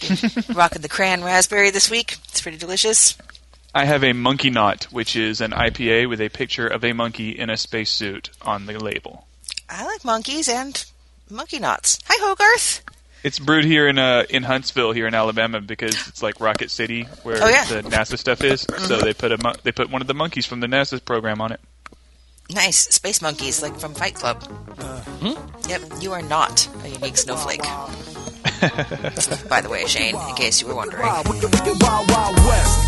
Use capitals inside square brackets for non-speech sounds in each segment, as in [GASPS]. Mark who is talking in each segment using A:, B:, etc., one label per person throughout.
A: [LAUGHS]
B: Rocking the crayon raspberry this week. It's pretty delicious.
C: I have a monkey knot, which is an IPA with a picture of a monkey in a spacesuit on the label.
B: I like monkeys and monkey knots. Hi, Hogarth.
C: It's brewed here in uh, in Huntsville, here in Alabama, because it's like Rocket City, where
B: Oh, yeah.
C: the NASA stuff is. So mm-hmm. they put a mon- they put one of the monkeys from the NASA program on it.
B: Nice. Space monkeys, like from Fight Club. Uh. Hmm? Yep, you are not a unique snowflake. [LAUGHS] By the way, Shane, in case you were wondering.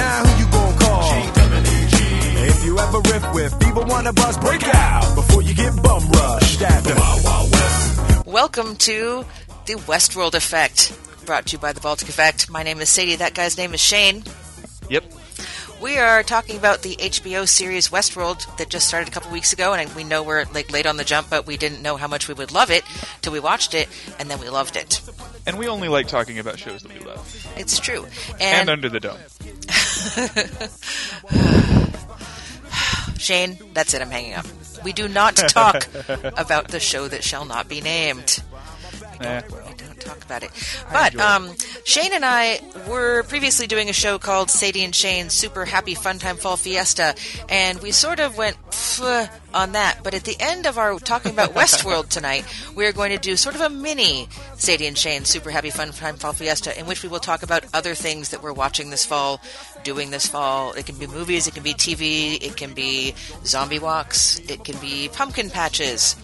D: Now who you gonna call? If you ever riff with people wanna bust, break out before you get bum rushed at the Wild Wild West.
B: Welcome to the Westworld Effect, brought to you by the Baltic Effect. My name is Sadie. That guy's name is Shane.
C: Yep.
B: We are talking about the HBO series Westworld that just started a couple weeks ago, and we know we're like late on the jump, but we didn't know how much we would love it till we watched it, and then we loved it.
C: And we only like talking about shows that we love.
B: It's true.
C: And,
B: And,
C: Under the Dome. [LAUGHS]
B: Shane, that's it. I'm hanging up. We do not talk [LAUGHS] about the show that shall not be named.
C: Eh.
B: We don't talk about it. But um, Shane and I were previously doing a show called Sadie and Shane's Super Happy Fun Time Fall Fiesta, and we sort of went on that. But at the end of our talking about Westworld [LAUGHS] tonight, we're going to do sort of a mini Sadie and Shane's Super Happy Fun Time Fall Fiesta, in which we will talk about other things that we're watching this fall, doing this fall. It can be movies, it can be TV, it can be zombie walks, it can be pumpkin patches.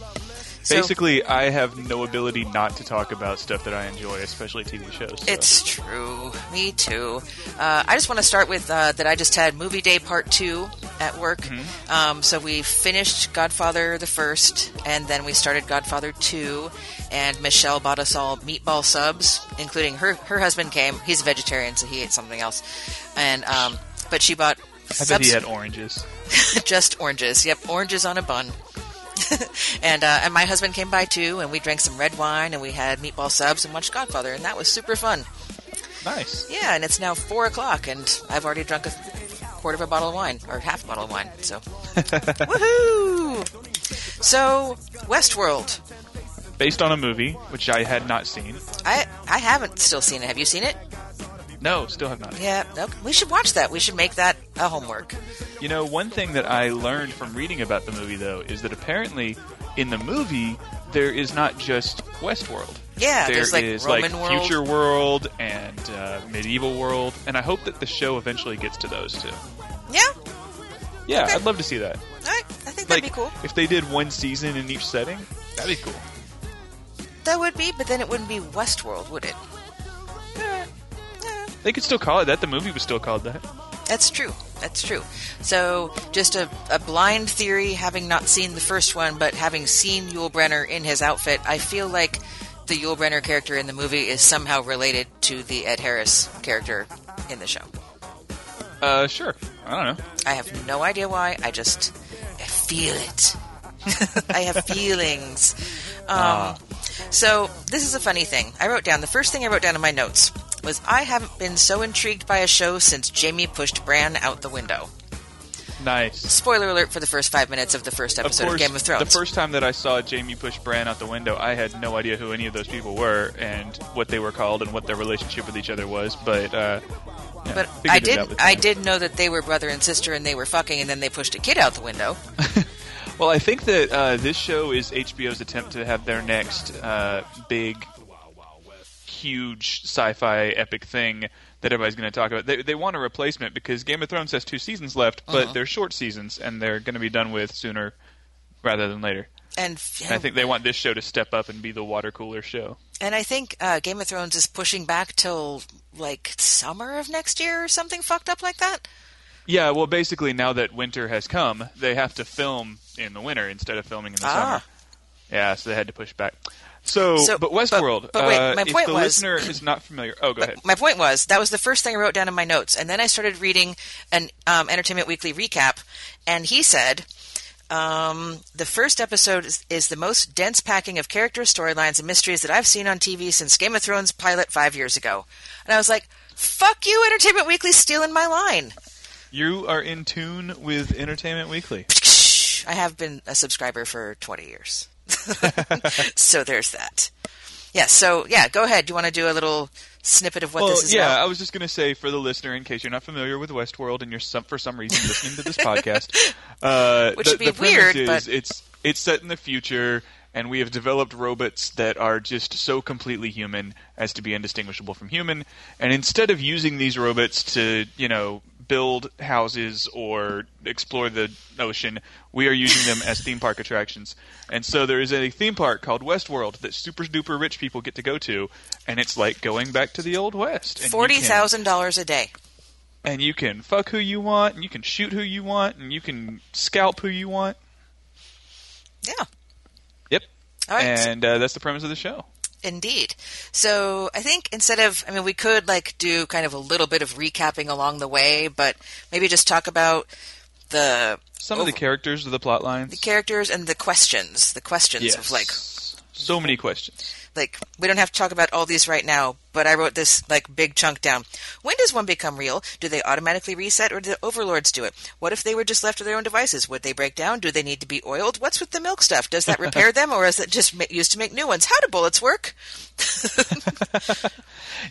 B: So-
C: Basically, I have no ability not to talk about stuff that I enjoy, especially TV shows. so.
B: It's true. Me too. Uh, I just want to start with uh, that I just had Movie Day Part 2 at work.
C: Mm-hmm.
B: Um, so we finished Godfather the first, and then we started Godfather 2, and Michelle bought us all meatball subs, including her, her husband came. He's a vegetarian, so he ate something else. And um, But she bought
C: I bet he had oranges. [LAUGHS]
B: just oranges. Yep, oranges on a bun. [LAUGHS] and uh, and my husband came by too, and we drank some red wine, and we had meatball subs and watched Godfather, and that was super fun.
C: Nice.
B: Yeah, and it's now four o'clock, and I've already drunk a quarter of a bottle of wine, or half a bottle of wine. So, [LAUGHS] woohoo! So, Westworld.
C: Based on a movie, which I had not seen.
B: I I haven't still seen it. Have you seen it?
C: No, still have not.
B: Yeah. Okay. We should watch that. We should make that a homework.
C: You know, one thing that I learned from reading about the movie, though, is that apparently in the movie there is not just Westworld.
B: Yeah,
C: There
B: there's, like,
C: is,
B: Roman
C: like
B: world.
C: future world and uh, medieval world, and I hope that the show eventually gets to those too.
B: Yeah.
C: Yeah,
B: Okay.
C: I'd love to see that.
B: Right. I think that'd be cool.
C: if they did one season in each setting, that'd be cool.
B: That would be, but then it wouldn't be Westworld, would it?
C: They could still call it that. The movie was still called that.
B: That's true. That's true. So, just a, a blind theory, having not seen the first one, but having seen Yul Brynner in his outfit, I feel like the Yul Brynner character in the movie is somehow related to the Ed Harris character in the show.
C: Uh, sure. I don't know.
B: I have no idea why. I just I feel it. [LAUGHS] I have feelings. Um, So this is a funny thing. I wrote down the first thing I wrote down in my notes was I haven't been so intrigued by a show since Jaime pushed Bran out the window.
C: Nice.
B: Spoiler alert for the first five minutes of the first episode of,
C: course,
B: Game of Thrones.
C: the first time that I saw Jaime push Bran out the window, I had no idea who any of those people were and what they were called and what their relationship with each other was. But, uh, yeah,
B: but I did I did know that they were brother and sister and they were fucking and then they pushed a kid out the window. [LAUGHS]
C: Well, I think that uh, this show is HBO's attempt to have their next uh, big, huge sci-fi epic thing that everybody's going to talk about. They they want a replacement because Game of Thrones has two seasons left, but
B: Uh-huh.
C: they're short seasons and they're going to be done with sooner rather than later.
B: And,
C: And I think they want this show to step up and be the water cooler show.
B: and I think uh, Game of Thrones is pushing back till like summer of next year or something fucked up like that.
C: Yeah, well, basically now that winter has come, they have to film in the winter instead of filming in the
B: Ah.
C: summer. Yeah, so they had to push back. So,
B: So-
C: but
B: but-
C: Westworld.
B: but wait,
C: uh,
B: my
C: if
B: point
C: the
B: was-
C: listener is not familiar, oh, go ahead.
B: My point was that was the first thing I wrote down in my notes, and then I started reading an um, Entertainment Weekly recap, and he said. Um, the first episode is, is the most dense packing of characters, storylines, and mysteries that I've seen on TV since Game of Thrones pilot five years ago. And I was like, "Fuck you, Entertainment Weekly, stealing my line."
C: You are in tune with Entertainment Weekly. [LAUGHS]
B: I have been a subscriber for 20 years. [LAUGHS] so there's that. Yeah, so yeah, go ahead. Do you want to do a little snippet of what
C: well,
B: this is
C: yeah,
B: about?
C: I was just going to say for the listener, in case you're not familiar with Westworld and you're some, for some reason listening to this [LAUGHS] podcast, uh,
B: Which
C: the,
B: would be
C: the
B: weird,
C: is
B: but-
C: it's it's set in the future, and we have developed robots that are just so completely human as to be indistinguishable from human. And instead of using these robots to, you know, build houses or explore the ocean, we are using them as theme park attractions. And so there is a theme park called Westworld that super duper rich people get to go to, and it's like going back to the old west.
B: Forty thousand dollars a day.
C: and you can fuck who you want, and you can shoot who you want, and you can scalp who you want.
B: Yeah,
C: Yep.
B: All right.
C: And uh, that's the premise of the show.
B: Indeed. So I think instead of, I mean, we could like do kind of a little bit of recapping along the way, but maybe just talk about the
C: Some of the characters of the plot lines.
B: the characters and the questions, the questions
C: yes.
B: of like
C: so many questions.
B: Like we don't have to talk about all these right now, but I wrote this like big chunk down. When does one become real? Do they automatically reset or do the overlords do it? What if they were just left to their own devices? Would they break down? Do they need to be oiled? What's with the milk stuff? Does that repair [LAUGHS] them or is it just used to make new ones? How do bullets work? [LAUGHS]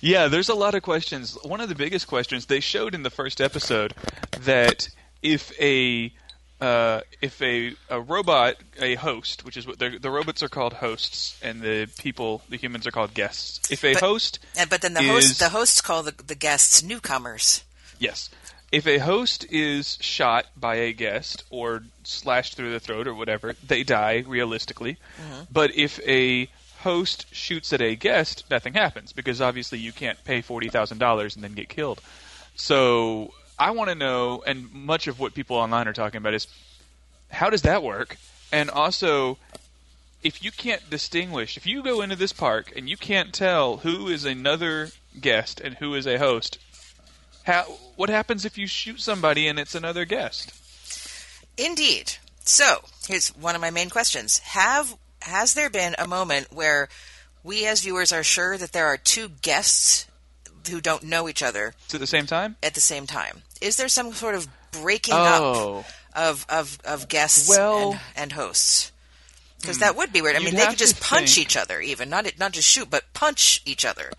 C: Yeah, there's a lot of questions. One of the biggest questions they showed in the first episode that if a uh, if a, a robot, a host, which is what the robots are called hosts, and the people, the humans, are called guests. If a
B: But-
C: host
B: And, but then the
C: is-
B: host the hosts call the, the guests newcomers.
C: Yes. If a host is shot by a guest or slashed through the throat or whatever, they die realistically. But if a host shoots at a guest, nothing happens because obviously you can't pay $40,000 and then get killed. So I want to know, and much of what people online are talking about is how does that work? And also, if you can't distinguish, if you go into this park and you can't tell who is another guest and who is a host, how what happens if you shoot somebody and it's another guest?
B: Indeed. So here's one of my main questions: Have has there been a moment where we as viewers are sure that there are two guests who don't know each other
C: at the same time?
B: at the same time? Is there some sort of breaking
C: Oh.
B: up of, of, of guests
C: Well-
B: and, and hosts? Because that would be weird. I
C: You'd
B: mean, they could just punch
C: think-
B: each other, even not not just shoot, but punch each other.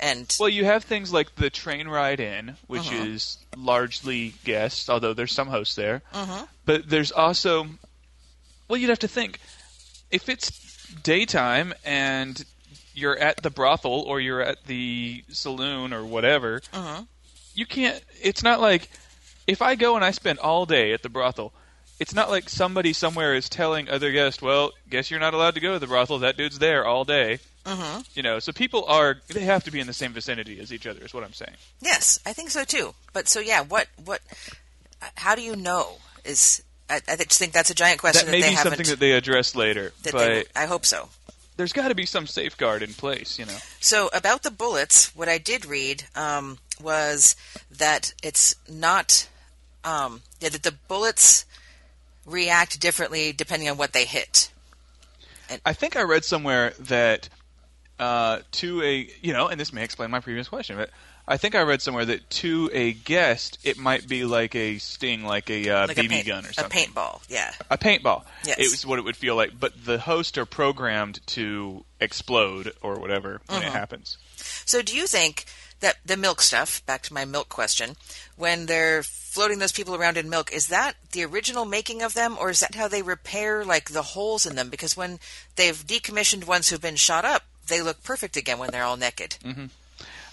B: And
C: Well, you have things like the train ride in, which
B: Uh-huh.
C: is largely guests, although there's some hosts there.
B: Uh-huh.
C: But there's also, well, you'd have to think if it's daytime and you're at the brothel or you're at the saloon or whatever,
B: Uh-huh.
C: you can't. It's not like if I go and I spend all day at the brothel. It's not like somebody somewhere is telling other guests, "Well, guess you're not allowed to go to the brothel. That dude's there all day."
B: uh
C: You know, so people are they have to be in the same vicinity as each other. Is what I'm saying.
B: yes, I think so too. But so yeah, what what? How do you know? Is I, I just think that's a giant question
C: That may
B: they
C: be something that they address later,
B: that
C: but
B: they, I hope so.
C: There's got to be some safeguard in place. You know.
B: So about the bullets, what I did read um, was that it's not um, yeah, that the bullets react differently depending on what they hit.
C: I think I read somewhere that uh, to a you know, and this may explain my previous question, but I think I read somewhere that to a guest it might be like a sting, like a uh,
B: Like
C: BB
B: a paint,
C: gun or something.
B: a paintball. Yeah.
C: A paintball.
B: Yes.
C: It was what it would feel like, but the hosts are programmed to explode or whatever when it happens.
B: So do you think that the milk stuff? Back to my milk question. When they're floating those people around in milk, is that the original making of them, or is that how they repair like the holes in them? Because when they've decommissioned ones who've been shot up, they look perfect again when they're all naked.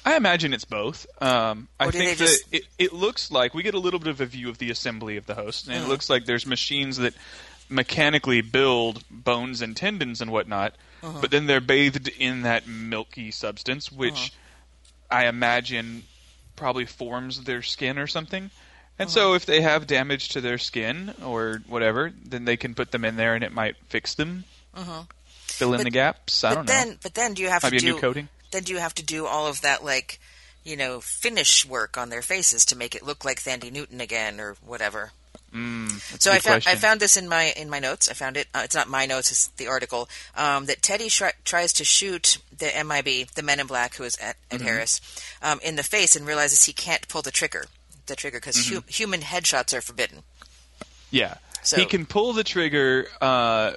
C: I imagine it's both. Um, I think that
B: just-
C: it, it looks like we get a little bit of a view of the assembly of the host, and it looks like there's machines that mechanically build bones and tendons and whatnot, uh-huh. but then they're bathed in that milky substance, which uh-huh. I imagine probably forms their skin or something. And so, uh-huh. if they have damage to their skin or whatever, then they can put them in there, and it might fix them, fill in
B: But-
C: the gaps. I don't
B: then,
C: know.
B: but then, do you have
C: Might
B: to
C: be a new coating.
B: Then do you have to do all of that like, you know, finish work on their faces to make it look like Thandie Newton again or whatever? so
C: a
B: I found I found this in my in my notes. I found it. Uh, it's not my notes. It's the article um, that Teddy sh- tries to shoot the MIB, the Men in Black, who is at, at
C: Mm-hmm.
B: Harris, um, in the face and realizes he can't pull the trigger. The trigger because
C: Mm-hmm.
B: hu- human headshots are forbidden.
C: Yeah.
B: So-
C: he can pull the trigger uh,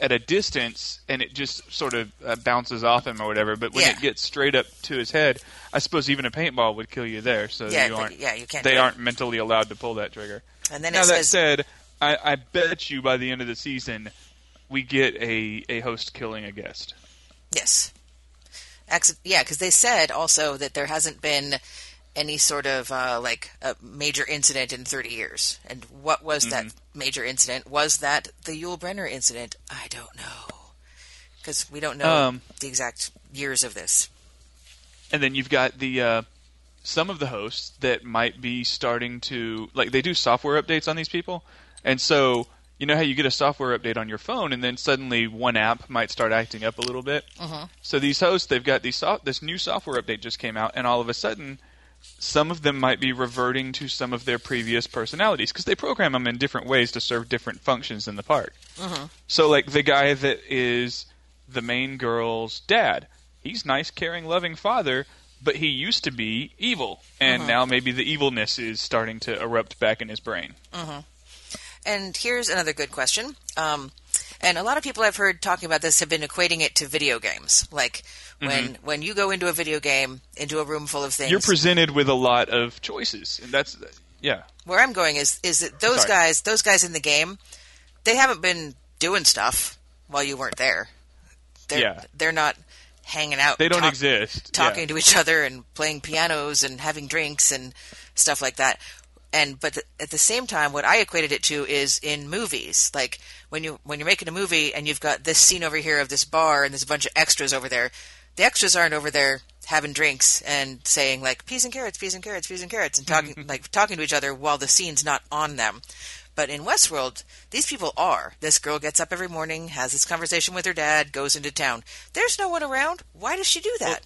C: at a distance, and it just sort of uh, bounces off him or whatever. But when
B: Yeah.
C: it gets straight up to his head, I suppose even a paintball would kill you there. So
B: Yeah,
C: you aren't.
B: yeah, you can't
C: They aren't mentally allowed to pull that trigger.
B: And then
C: now
B: it
C: that
B: says
C: said, I, I bet you by the end of the season, we get a a host killing a guest.
B: Yes. Yeah, because they said also that there hasn't been any sort of uh, like a major incident in 30 years. And what was that
C: Mm-hmm.
B: major incident? Was that the Yul Brynner incident? I don't know. Because we don't know
C: Um,
B: the exact years of this.
C: and then you've got the uh, some of the hosts that might be starting to like they do software updates on these people, and so you know how you get a software update on your phone, and then suddenly one app might start acting up a little bit. So these hosts, they've got these so- this new software update just came out, and all of a sudden. Some of them might be reverting to some of their previous personalities because they program them in different ways to serve different functions in the park. Mm-hmm. So, like the guy that is the main girl's dad, he's nice, caring, loving father, but he used to be evil, and mm-hmm. now maybe the evilness is starting to erupt back in his brain. Mm-hmm.
B: And here's another good question. Um, and a lot of people I've heard talking about this have been equating it to video games. Like when when you go into a video game, into a room full of things.
C: Mm-hmm. You're presented with a lot of choices, and that's yeah.
B: where I'm going is is that those
C: Sorry.
B: guys, those guys in the game, they haven't been doing stuff while you weren't there. They're,
C: Yeah.
B: they're not hanging out.
C: They don't
B: talk-
C: exist.
B: Talking
C: yeah.
B: to each other and playing pianos and having drinks and stuff like that. And but at the same time, what I equated it to is in movies, like when you when you're making a movie and you've got this scene over here of this bar and there's a bunch of extras over there. The extras aren't over there having drinks and saying like peas and carrots, peas and carrots, peas and carrots, and [LAUGHS] talking like talking to each other while the scene's not on them. But in Westworld, these people are. This girl gets up every morning, has this conversation with her dad, goes into town. There's no one around. Why does she do that?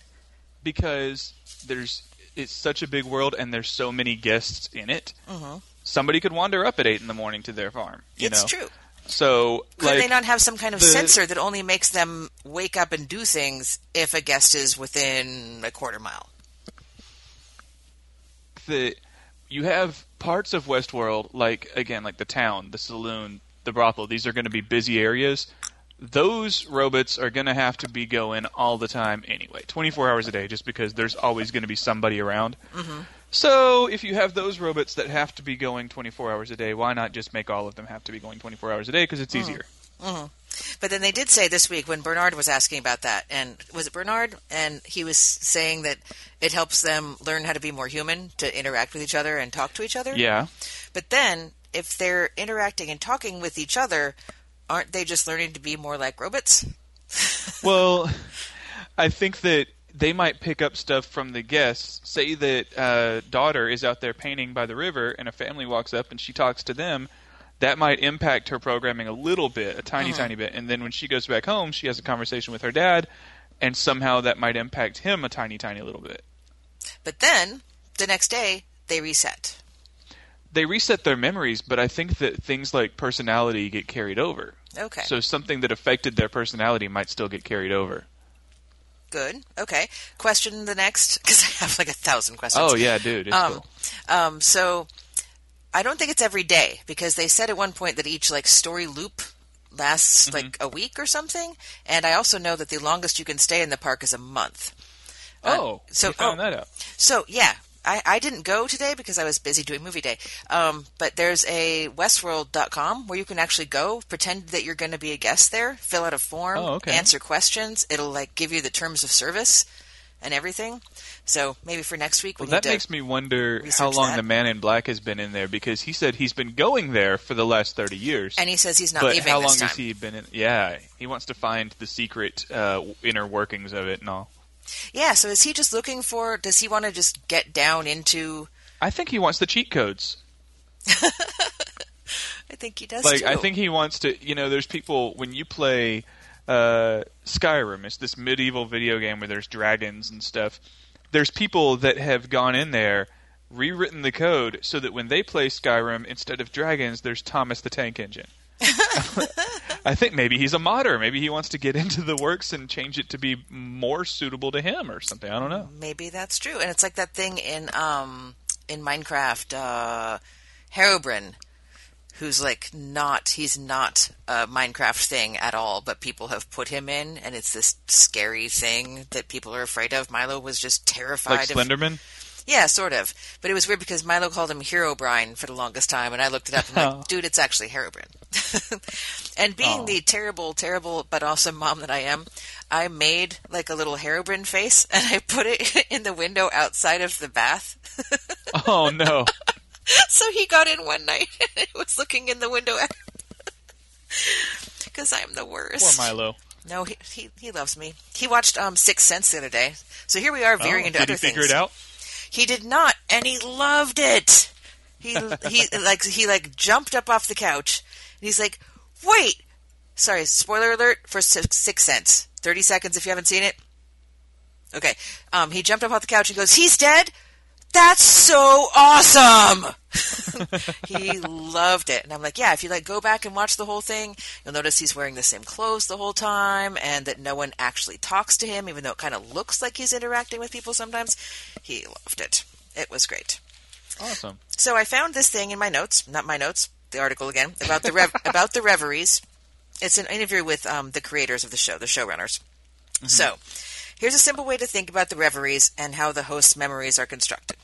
C: because there's it's such a big world, and there's so many guests in it. Mm-hmm. Somebody could wander up at eight in the morning to their farm. You
B: it's
C: know?
B: true.
C: So
B: Could
C: like,
B: they not have some kind of
C: the-
B: sensor that only makes them wake up and do things if a guest is within a quarter mile?
C: the you have parts of Westworld, like again, like the town, the saloon, the brothel. These are going to be busy areas. Those robots are going to have to be going all the time anyway, 24 hours a day, just because there's always going to be somebody around. Mm-hmm. So if you have those robots that have to be going 24 hours a day, why not just make all of them have to be going 24 hours a day because it's mm-hmm. easier? Mm-hmm.
B: But then they did say this week when Bernard was asking about that, and was it Bernard? And he was saying that it helps them learn how to be more human, to interact with each other and talk to each other.
C: Yeah.
B: But then, if they're interacting and talking with each other, aren't they just learning to be more like robots? [LAUGHS]
C: Well, I think that they might pick up stuff from the guests. Say that uh, daughter is out there painting by the river, and a family walks up and she talks to them. That might impact her programming a little bit, a tiny, tiny bit. And then when she goes back home, she has a conversation with her dad, and somehow that might impact him a tiny, tiny little bit.
B: But then, the next day, they reset.
C: They reset their memories, but I think that things like personality get carried over.
B: Okay.
C: So something that affected their personality might still get carried over.
B: Good. Okay. Question the next, [LAUGHS] because I have like a thousand questions.
C: Oh yeah, dude, it's
B: Um,
C: cool.
B: Um, so I don't think it's every day because they said at one point that each like story loop lasts
C: Mm-hmm.
B: like a week or something. And I also know that the longest you can stay in the park is a month. Uh,
C: Oh,
B: so
C: found
B: oh,
C: that out.
B: So yeah, I, I didn't go today because I was busy doing movie day. Um, but there's a Westworld.com where you can actually go, pretend that you're going to be a guest there, fill out a form,
C: Oh, okay.
B: answer questions. It'll like give you the terms of service and everything. So maybe for next week we
C: Well, that makes me wonder how long
B: that.
C: the Man in Black has been in there because he said he's been going there for the last thirty years.
B: And he says he's not
C: but
B: leaving
C: how long has he been in? Yeah, he wants to find the secret uh, inner workings of it and all.
B: Yeah, so is he just looking for? Does he want to just get down into?
C: I think he wants the cheat codes. [LAUGHS]
B: I think he does.
C: like
B: too.
C: I think he wants to. You know, there's people when you play uh, Skyrim. It's this medieval video game where there's dragons and stuff. There's people that have gone in there, rewritten the code so that when they play Skyrim, instead of dragons, there's Thomas the Tank Engine. [LAUGHS] I think maybe he's a modder. Maybe he wants to get into the works and change it to be more suitable to him or something. I don't know.
B: maybe that's true, and it's like that thing in um in Minecraft, uh, Herobrine, who's like not he's not a Minecraft thing at all, but people have put him in, and it's this scary thing that people are afraid of. Milo was just terrified
C: Like
B: of. Yeah, sort of. But it was weird because Milo called him Hero Brine for the longest time, and I looked it up and I'm like, dude, it's actually Herobrine. [LAUGHS] and being
C: Oh.
B: the terrible, terrible, but awesome mom that I am, I made like a little Herobrine face [LAUGHS] and I put it [LAUGHS] in the window outside of the bath.
C: Oh no.
B: so he got in one night and was looking in the window because I'm the worst.
C: Poor Milo.
B: No, he, he he loves me. He watched um Sixth Sense the other day, so here we are veering
C: Oh,
B: into
C: did
B: other
C: he figure it out?
B: He did not, and he loved it. He he [LAUGHS] like he like jumped up off the couch, and he's like, "Wait, sorry, spoiler alert for Six Sixth Sense. Thirty seconds if you haven't seen it." Okay, um, he jumped up off the couch and goes, "He's dead." That's so awesome. [LAUGHS] he loved it, and I'm like, yeah. If you like go back and watch the whole thing, you'll notice he's wearing the same clothes the whole time, and that no one actually talks to him, even though it kind of looks like he's interacting with people sometimes. He loved it. It was great.
C: Awesome.
B: So I found this thing in my notes, not my notes, the article again about the rev- [LAUGHS] about the reveries. It's an interview with um, the creators of the show, the showrunners. So, here's a simple way to think about the reveries and how the host's memories are constructed.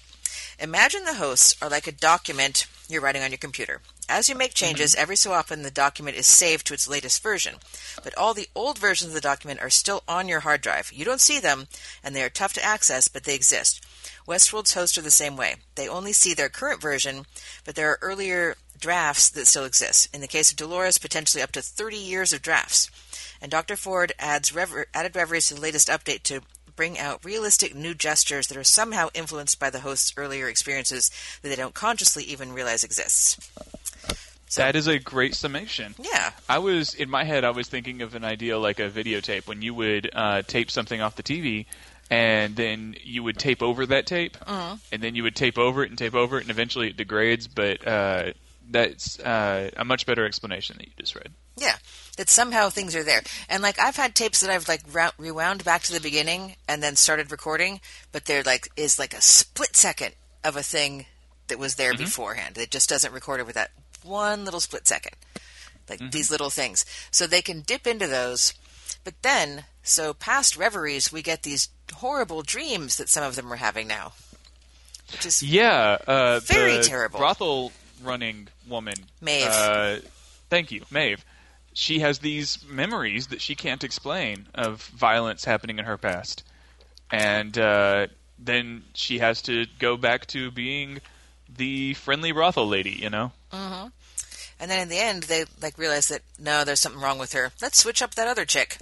B: Imagine the hosts are like a document you're writing on your computer. As you make changes, mm-hmm. every so often the document is saved to its latest version, but all the old versions of the document are still on your hard drive. You don't see them, and they are tough to access, but they exist. Westworld's hosts are the same way. They only see their current version, but there are earlier drafts that still exist. In the case of Dolores, potentially up to 30 years of drafts. And Dr. Ford adds rever- added reveries to the latest update to bring out realistic new gestures that are somehow influenced by the host's earlier experiences that they don't consciously even realize exists.
C: That is a great summation.
B: Yeah.
C: I was in my head. I was thinking of an idea like a videotape when you would uh, tape something off the TV, and then you would tape over that tape, and then you would tape over it and tape over it, and eventually it degrades. But uh, that's uh, a much better explanation that you just read.
B: Yeah, that somehow things are there. And like I've had tapes that I've like rewound back to the beginning and then started recording, but there like is like a split second of a thing that was there beforehand. It just doesn't record over that one little split second. Like these little things. So they can dip into those. But then, so past reveries, we get these horrible dreams that some of them are having now. Which is
C: Yeah, uh,
B: Very
C: the
B: terrible.
C: Brothel running woman,
B: Maeve.
C: Uh, thank you, Maeve. She has these memories that she can't explain of violence happening in her past, and uh, then she has to go back to being the friendly brothel lady. You know,
B: And then in the end, they like realize that no, there's something wrong with her. Let's switch up that other chick,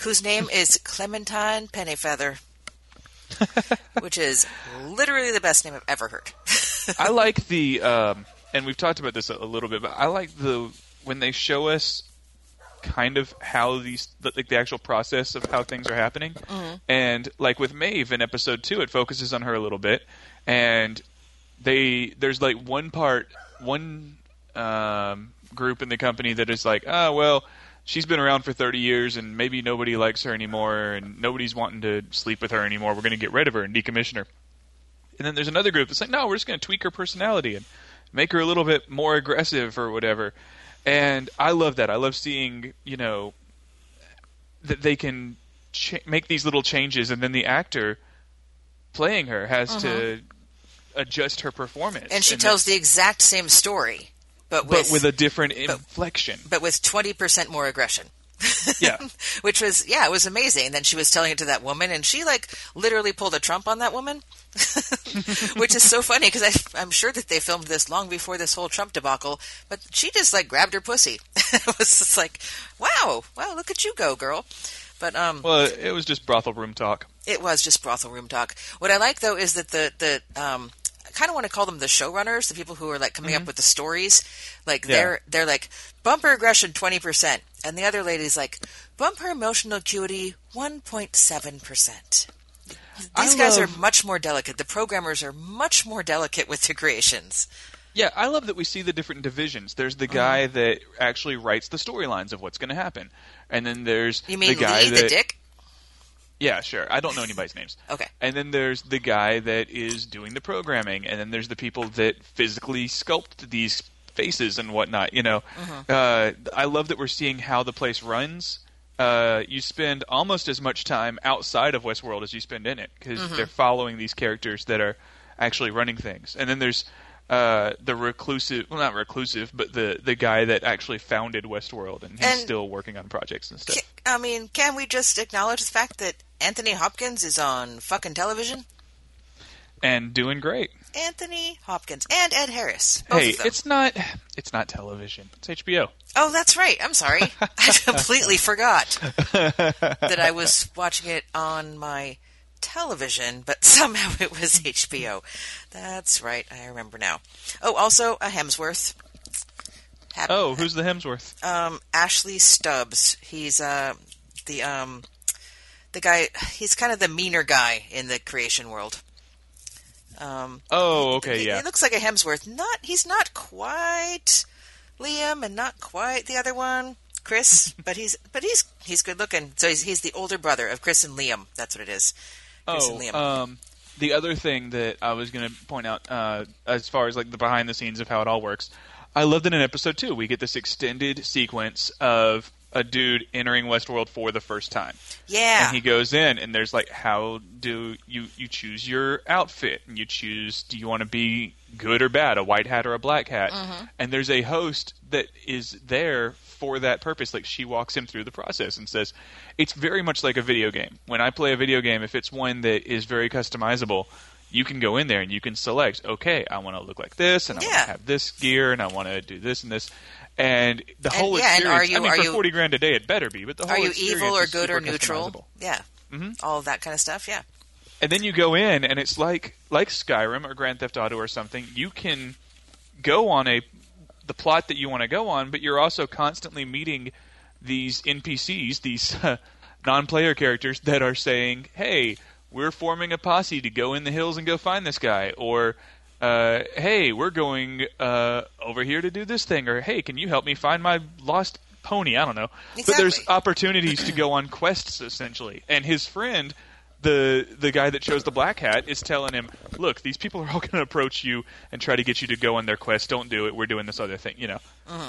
B: whose name [LAUGHS] is Clementine Pennyfeather, [LAUGHS] which is literally the best name I've ever heard.
C: I [LAUGHS] like the, um, and we've talked about this a, a little bit, but I like the when they show us kind of how these like the actual process of how things are happening. And like with Maeve in episode 2 it focuses on her a little bit. And they there's like one part one um, group in the company that is like oh well she's been around for 30 years and maybe nobody likes her anymore and nobody's wanting to sleep with her anymore. We're going to get rid of her and decommission her. And then there's another group that's like, no, we're just going to tweak her personality and make her a little bit more aggressive or whatever. And I love that. I love seeing, you know, that they can ch- make these little changes, and then the actor playing her has to uh-huh. adjust her performance.
B: and she tells the exact same story, but
C: but
B: with
C: with a different inflection.
B: but with twenty percent more aggression.
C: Yeah, [LAUGHS]
B: which was yeah, it was amazing. And then she was telling it to that woman, and she like literally pulled a Trump on that woman, [LAUGHS] which is so funny because I'm sure that they filmed this long before this whole Trump debacle. But she just like grabbed her pussy. [LAUGHS] it was just like, wow, wow, look at you go, girl. But um,
C: well, it was just brothel room talk.
B: it was just brothel room talk. What I like though is that the the um, I kind of want to call them the showrunners, the people who are like coming up with the stories. Like
C: Mm-hmm. Yeah.
B: they're they're like bumper aggression twenty percent, and the other lady's like bumper emotional acuity one point seven percent.
C: I
B: These guys
C: love-
B: are much more delicate. The programmers are much more delicate with their creations.
C: Yeah, I love that we see the different divisions. There's
B: Mm-hmm.
C: the guy that actually writes the storylines of what's going to happen, and then there's
B: You mean
C: the guy
B: Lee
C: that
B: the Dick?
C: Yeah, sure. I don't know anybody's names. [LAUGHS]
B: Okay.
C: And then there's the guy that is doing the programming, and then there's the people that physically sculpt these faces and whatnot. You know,
B: Mm-hmm.
C: uh, I love that we're seeing how the place runs. Uh, you spend almost as much time outside of Westworld as you spend in it because
B: Mm-hmm.
C: they're following these characters that are actually running things. And then there's uh, the reclusive, well, not reclusive, but the the guy that actually founded Westworld, and he's
B: And-
C: still working on projects and stuff.
B: Ca- I mean, can we just acknowledge the fact that Anthony Hopkins is on fucking television?
C: and doing great.
B: Anthony Hopkins and Ed Harris. Both
C: hey,
B: of them.
C: it's not it's not television. It's HBO.
B: Oh, that's right. I'm sorry. [LAUGHS] I completely forgot that I was watching it on my television, but [LAUGHS] somehow it was HBO. That's right. I remember now. Oh, also a Hemsworth.
C: Oh, who's the Hemsworth?
B: um, Ashley Stubbs. He's uh, the um, the guy. He's kind of the meaner guy in the creation world. Um,
C: Oh, okay,
B: he,
C: yeah.
B: he looks like a Hemsworth. Not he's not quite Liam, and not quite the other one, Chris. [LAUGHS] but he's but he's he's good looking. So he's he's the older brother of Chris and Liam. That's what it is. Chris and
C: Oh,
B: Liam.
C: um, the other thing that I was going to point out, uh, as far as like the behind the scenes of how it all works, I love that in episode two we get this extended sequence of a dude entering Westworld for the first time.
B: yeah.
C: and he goes in and there's like how do you you choose your outfit and you choose do you want to be good or bad a white hat or a black hat
B: Mm-hmm.
C: and there's a host that is there for that purpose like she walks him through the process and says it's very much like a video game when i play a video game if it's one that is very customizable you can go in there and you can select okay i want to look like this and i want to have this gear and i want to do this and this and the
B: And-
C: whole
B: yeah, and
C: experience
B: are you-
C: i mean
B: are
C: for
B: you-
C: 40 grand a day it better be but the whole
B: Are you
C: experience
B: evil or good or neutral? Yeah.
C: Mm-hmm.
B: All that kind of stuff. Yeah.
C: And then you go in, and it's like like Skyrim or Grand Theft Auto or something. You can go on a the plot that you want to go on, but you're also constantly meeting these NPCs, these [LAUGHS] non-player characters that are saying, "Hey, we're forming a posse to go in the hills and go find this guy," or uh, "Hey, we're going uh, over here to do this thing," or "Hey, can you help me find my lost pony?" I don't know, but there's opportunities to go on quests essentially. And his friend, the the guy that chose the black hat, is telling him, "Look, these people are all [LAUGHS] going to approach you and try to get you to go on their quest. Don't do it. We're doing this other thing, you know."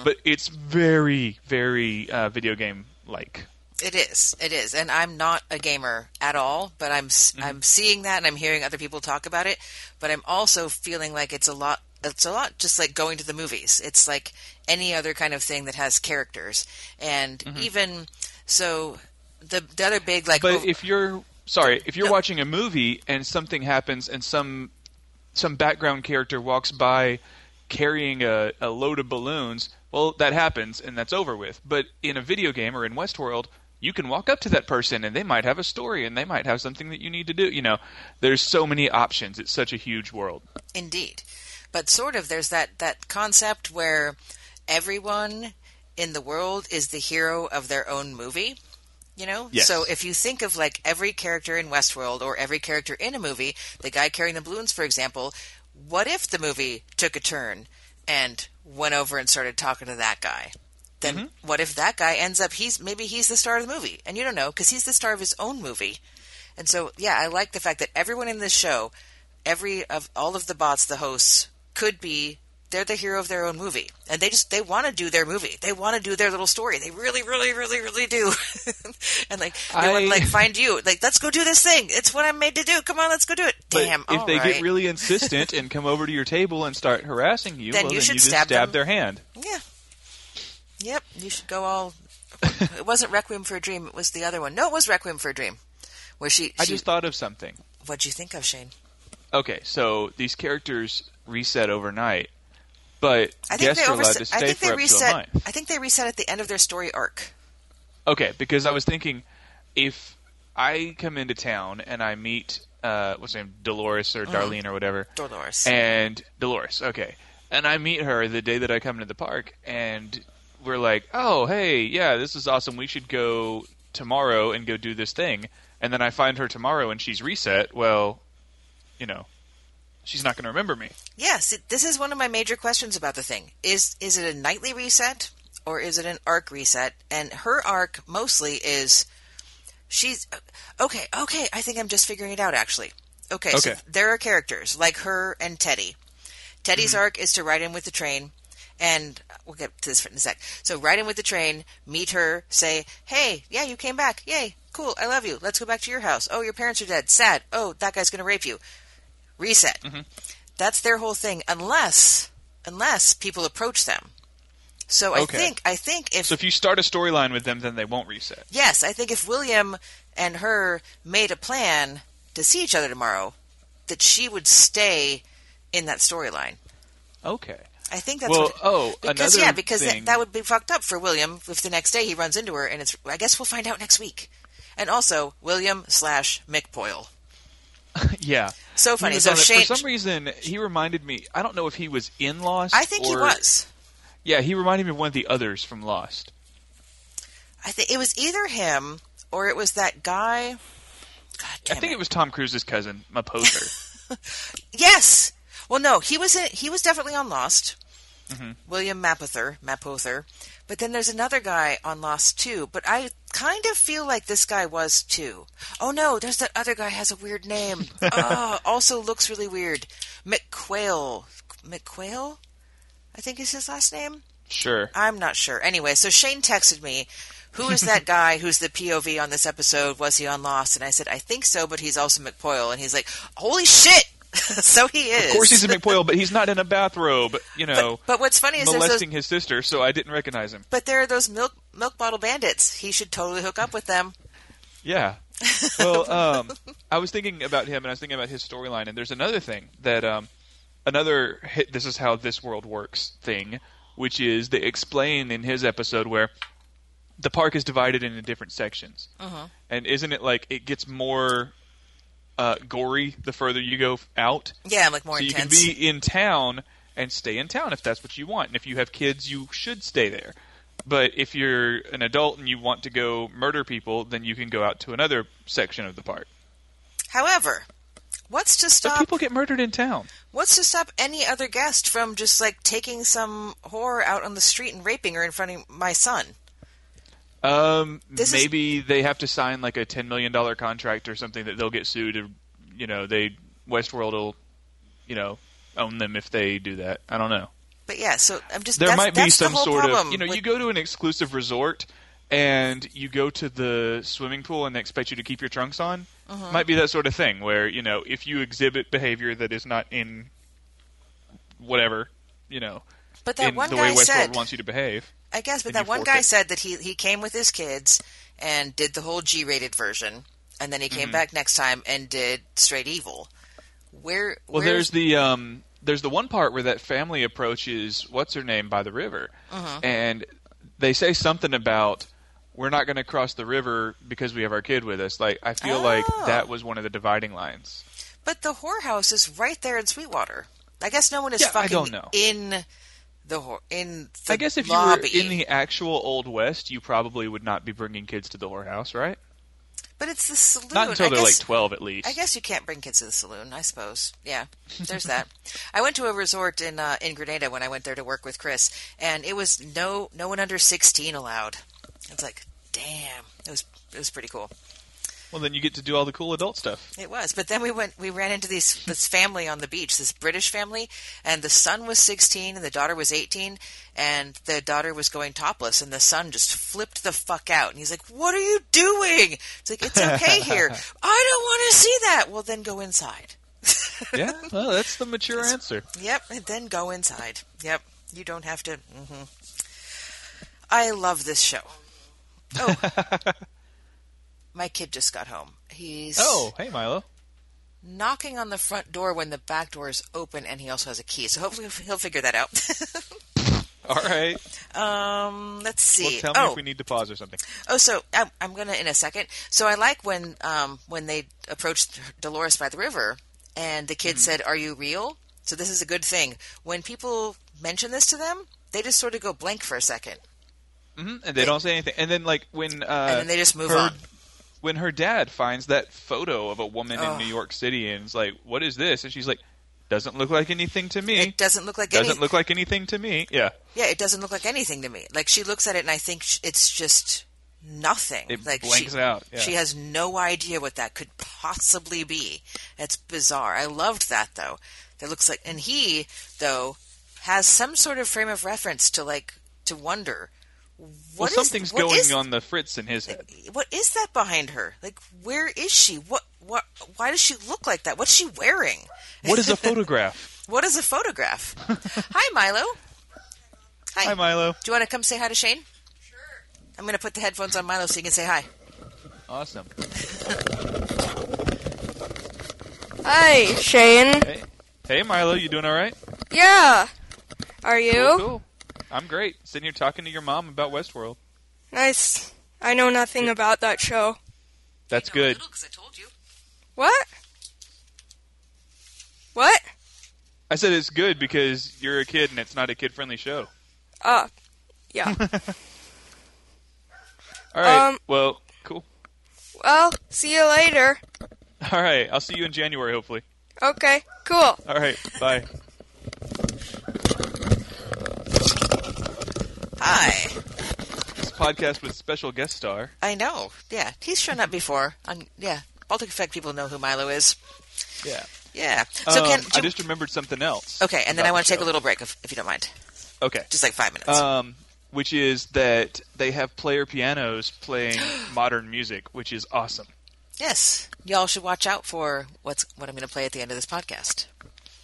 C: But it's very, very uh, video game like.
B: It is. It is. And I'm not a gamer at all, but I'm
C: Mm-hmm.
B: am seeing that and I'm hearing other people talk about it, but I'm also feeling like it's a lot it's a lot just like going to the movies. It's like any other kind of thing that has characters. And even so the the other big like
C: Mm-hmm. But
B: ov-
C: if you're sorry, if you're
B: No.
C: watching a movie and something happens and some some background character walks by carrying a, a load of balloons, well, that happens and that's over with. But in a video game or in Westworld, you can walk up to that person and they might have a story and they might have something that you need to do. You know, there's so many options. It's such a huge world.
B: Indeed. But sort of there's that, that concept where everyone in the world is the hero of their own movie. You know?
C: Yes.
B: So if you think of like every character in Westworld or every character in a movie, the guy carrying the balloons, for example, what if the movie took a turn and went over and started talking to that guy? Then mm-hmm. what if that guy ends up he's maybe he's the star of the movie and you don't know because he's the star of his own movie. And so yeah, I like the fact that everyone in this show every of all of the bots, the hosts, could be they're the hero of their own movie, and they just they want to do their movie. They want to do their little story. They really, really, really, really do. [LAUGHS] and like they want
C: I-
B: to like find you. Like let's go do this thing. It's what I'm made to do. Come on, let's go do it.
C: But
B: Damn.
C: if they
B: right.
C: get really insistent and come over to your table and start harassing you,
B: Then
C: well,
B: you
C: then
B: should
C: you just
B: stab
C: stab their hand.
B: yeah. Yep, you should go all. it wasn't Requiem for a Dream. It was the other one. No, it was Requiem for a Dream, where she.
C: I
B: she
C: just thought of something.
B: what'd you think of Shane?
C: Okay, so these characters reset overnight, but
B: I think
C: guests
B: they
C: are allowed to stay
B: I think
C: for
B: they
C: up to a
B: reset. I think they reset at the end of their story arc.
C: Okay, because I was thinking if I come into town and I meet uh, what's her name, Dolores or Darlene or whatever,
B: Dolores.
C: and Dolores, okay, and I meet her the day that I come into the park, and we're like, oh, hey, yeah, this is awesome. We should go tomorrow and go do this thing, and then I find her tomorrow and she's reset. Well, you know, she's not going to remember me.
B: Yes, it, this is one of my major questions about the thing. Is is it a nightly reset or is it an arc reset? And her arc mostly is she's okay. Okay, I think I'm just figuring it out. Actually, okay. So there are characters like her and Teddy. Teddy's
C: Mm-hmm.
B: arc is to ride in with the train, and we'll get to this in a sec. So ride in with the train, meet her, say, "Hey, yeah, you came back. Yay, cool. I love you. Let's go back to your house. Oh, your parents are dead. Sad. Oh, that guy's gonna rape you. Reset.
C: Mm-hmm.
B: That's their whole thing, unless unless people approach them. So I
C: Okay.
B: think I think if
C: So if you start a storyline with them, then they won't reset.
B: yes, I think if William and her made a plan to see each other tomorrow, that she would stay in that storyline.
C: Okay.
B: I think that's
C: Well,
B: what,
C: oh,
B: because yeah, because
C: thing-
B: that, that would be fucked up for William if the next day he runs into her and it's. I guess we'll find out next week. And also William slash McPoyle. [LAUGHS]
C: yeah.
B: So funny. So Shane,
C: for some reason, he reminded me. I don't know if he was in Lost.
B: I think he was.
C: Yeah, he reminded me of one of the others from Lost.
B: I think it was either him or it was that guy. God damn
C: I think it was Tom Cruise's cousin, Mapother. [LAUGHS]
B: Yes. Well, no, he was in, he was definitely on Lost.
C: Mm-hmm.
B: William Mapother, Mapother. But then there's another guy on Lost too. But I kind of feel like this guy was too. Oh no, there's that other guy has a weird name. [LAUGHS] oh, also looks really weird. McQuail. McQuail? I think is his last name.
C: sure.
B: I'm not sure. Anyway, so Shane texted me, "Who is that [LAUGHS] guy? Who's the POV on this episode? Was he on Lost?" And I said, "I think so, but he's also McPoyle." And he's like, "Holy shit!" [LAUGHS] so he is.
C: Of course, he's a McPoyle, but he's not in a bathrobe. You know,
B: But, but what's funny is those,
C: molesting his sister, so I didn't recognize him.
B: but there are those milk milk bottle bandits. He should totally hook up with them.
C: Yeah. [LAUGHS] Well, um, I was thinking about him, and I was thinking about his storyline. And there's another thing that um, another hit. This is how this world works thing, which is they explain in his episode where the park is divided into different sections,
B: Uh-huh.
C: and isn't it like it gets more uh, gory the further you go out?
B: Yeah, like more
C: so
B: intense.
C: you can be in town and stay in town if that's what you want. And if you have kids, you should stay there. But if you're an adult and you want to go murder people, then you can go out to another section of the park.
B: However, what's to
C: But
B: stop?
C: people get murdered in town.
B: What's to stop any other guest from just like taking some whore out on the street and raping her in front of my son?
C: Um,
B: This is-
C: maybe they have to sign like a ten million dollar contract or something that they'll get sued. Or, you know, they Westworld will, you know, own them if they do that. I don't know.
B: But yeah, so I'm just
C: there might be some sort of you know
B: with-
C: you go to an exclusive resort and you go to the swimming pool and they expect you to keep your trunks on
B: Uh-huh.
C: might be that sort of thing where you know if you exhibit behavior that is not in whatever you know
B: But that one
C: the
B: guy
C: way Westworld
B: said,
C: wants you to behave
B: I guess, but that one guy
C: forfeit.
B: said that he he came with his kids and did the whole G-rated version, and then he
C: Mm-hmm.
B: came back next time and did straight evil. Where?
C: well there's the um there's the one part where that family approaches what's her name by the river
B: Uh-huh.
C: and they say something about we're not going to cross the river because we have our kid with us like i feel like
B: Oh.
C: that was one of the dividing lines
B: But the whorehouse is right there in Sweetwater. I guess no one is
C: Yeah,
B: fucking in the in. The
C: I guess if
B: lobby.
C: you were in the actual Old West, you probably would not be bringing kids to the whorehouse, right?
B: but it's the saloon.
C: Not until
B: I
C: they're
B: guess,
C: like 12 at least.
B: I guess you can't bring kids to the saloon. I suppose. Yeah, there's that. [LAUGHS] I went to a resort in uh, in Grenada when I went there to work with Chris, and it was no no one under 16 allowed. It's like, damn, it was it was pretty cool.
C: Well, then you get to do all the cool adult stuff.
B: It was, but then we went. We ran into these this family on the beach, this British family, and the son was 16 and the daughter was 18, and the daughter was going topless, and the son just flipped the fuck out, and he's like, "What are you doing?" It's like it's okay here. [LAUGHS] I don't want to see that. Well, then go inside. [LAUGHS]
C: yeah, well, that's the mature answer.
B: Yep, and then go inside. Yep, you don't have to. hmm I love this show. Oh, [LAUGHS] my kid just got home. He's
C: Oh, hey, Milo.
B: knocking on the front door when the back door is open, and he also has a key. So hopefully he'll figure that out. [LAUGHS]
C: All right.
B: um, let's
C: Well,
B: see.
C: tell me
B: oh,
C: if we need to pause or something.
B: oh, so I'm, I'm gonna in a second. So I like when um when they approached Dolores by the river, and the kid said, "Are you real?" So this is a good thing. When people mention this to them, they just sort of go blank for a second,
C: hmm And they don't say anything. And then, like, when. Uh,
B: and then they just move
C: her,
B: on.
C: When her dad finds that photo of a woman in New York City and is like, what is this? And she's like, doesn't look like anything to me.
B: It doesn't look like
C: Doesn't
B: any-
C: look like anything to me. Yeah.
B: Yeah, it doesn't look like anything to me. Like she looks at it, and I think it's just nothing.
C: It
B: like
C: blanks
B: she,
C: out, yeah.
B: She has no idea what that could possibly be. It's bizarre. I loved that though. That looks like, and he though has some sort of frame of reference to like to wonder.
C: Well,
B: What is-
C: something's
B: what
C: going
B: is-
C: on the fritz in his head.
B: What is that behind her? Like, where is she? What? What? Why does she look like that? What's she wearing?
C: What is a [LAUGHS] photograph?
B: What is a photograph? [LAUGHS] hi, Milo. Hi.
C: Hi, Milo.
B: Do you want to come say hi to Shane? Sure. I'm going to put the headphones on Milo so you can say hi.
C: Awesome. [LAUGHS]
E: Hi, Shane.
C: Hey, hey, Milo. You doing all right?
E: Yeah. Are you?
C: Cool, cool. I'm great. Sitting here talking to your mom about Westworld.
E: Nice. I know nothing about that show.
C: That's good.
B: Because I told you.
E: What? What?
C: I said it's good because you're a kid and it's not a kid-friendly show.
E: Uh, yeah. [LAUGHS]
C: All right.
E: Um,
C: well, cool.
E: well, see you later.
C: All right. I'll see you in January, hopefully.
E: Okay, cool.
C: All right. Bye.
B: Hi.
C: This podcast with special guest star.
B: I know. Yeah, he's shown up before. On yeah, Baltic Effect people know who Milo is.
C: Yeah.
B: Yeah. So
C: Um,
B: can
C: I just remembered something else.
B: okay, and then I want to take a little break if, if you don't mind,
C: Okay.
B: just like five minutes.
C: Um, which is that they have player pianos playing [GASPS] modern music, which is awesome.
B: yes, y'all should watch out for what's what I'm going to play at the end of this podcast.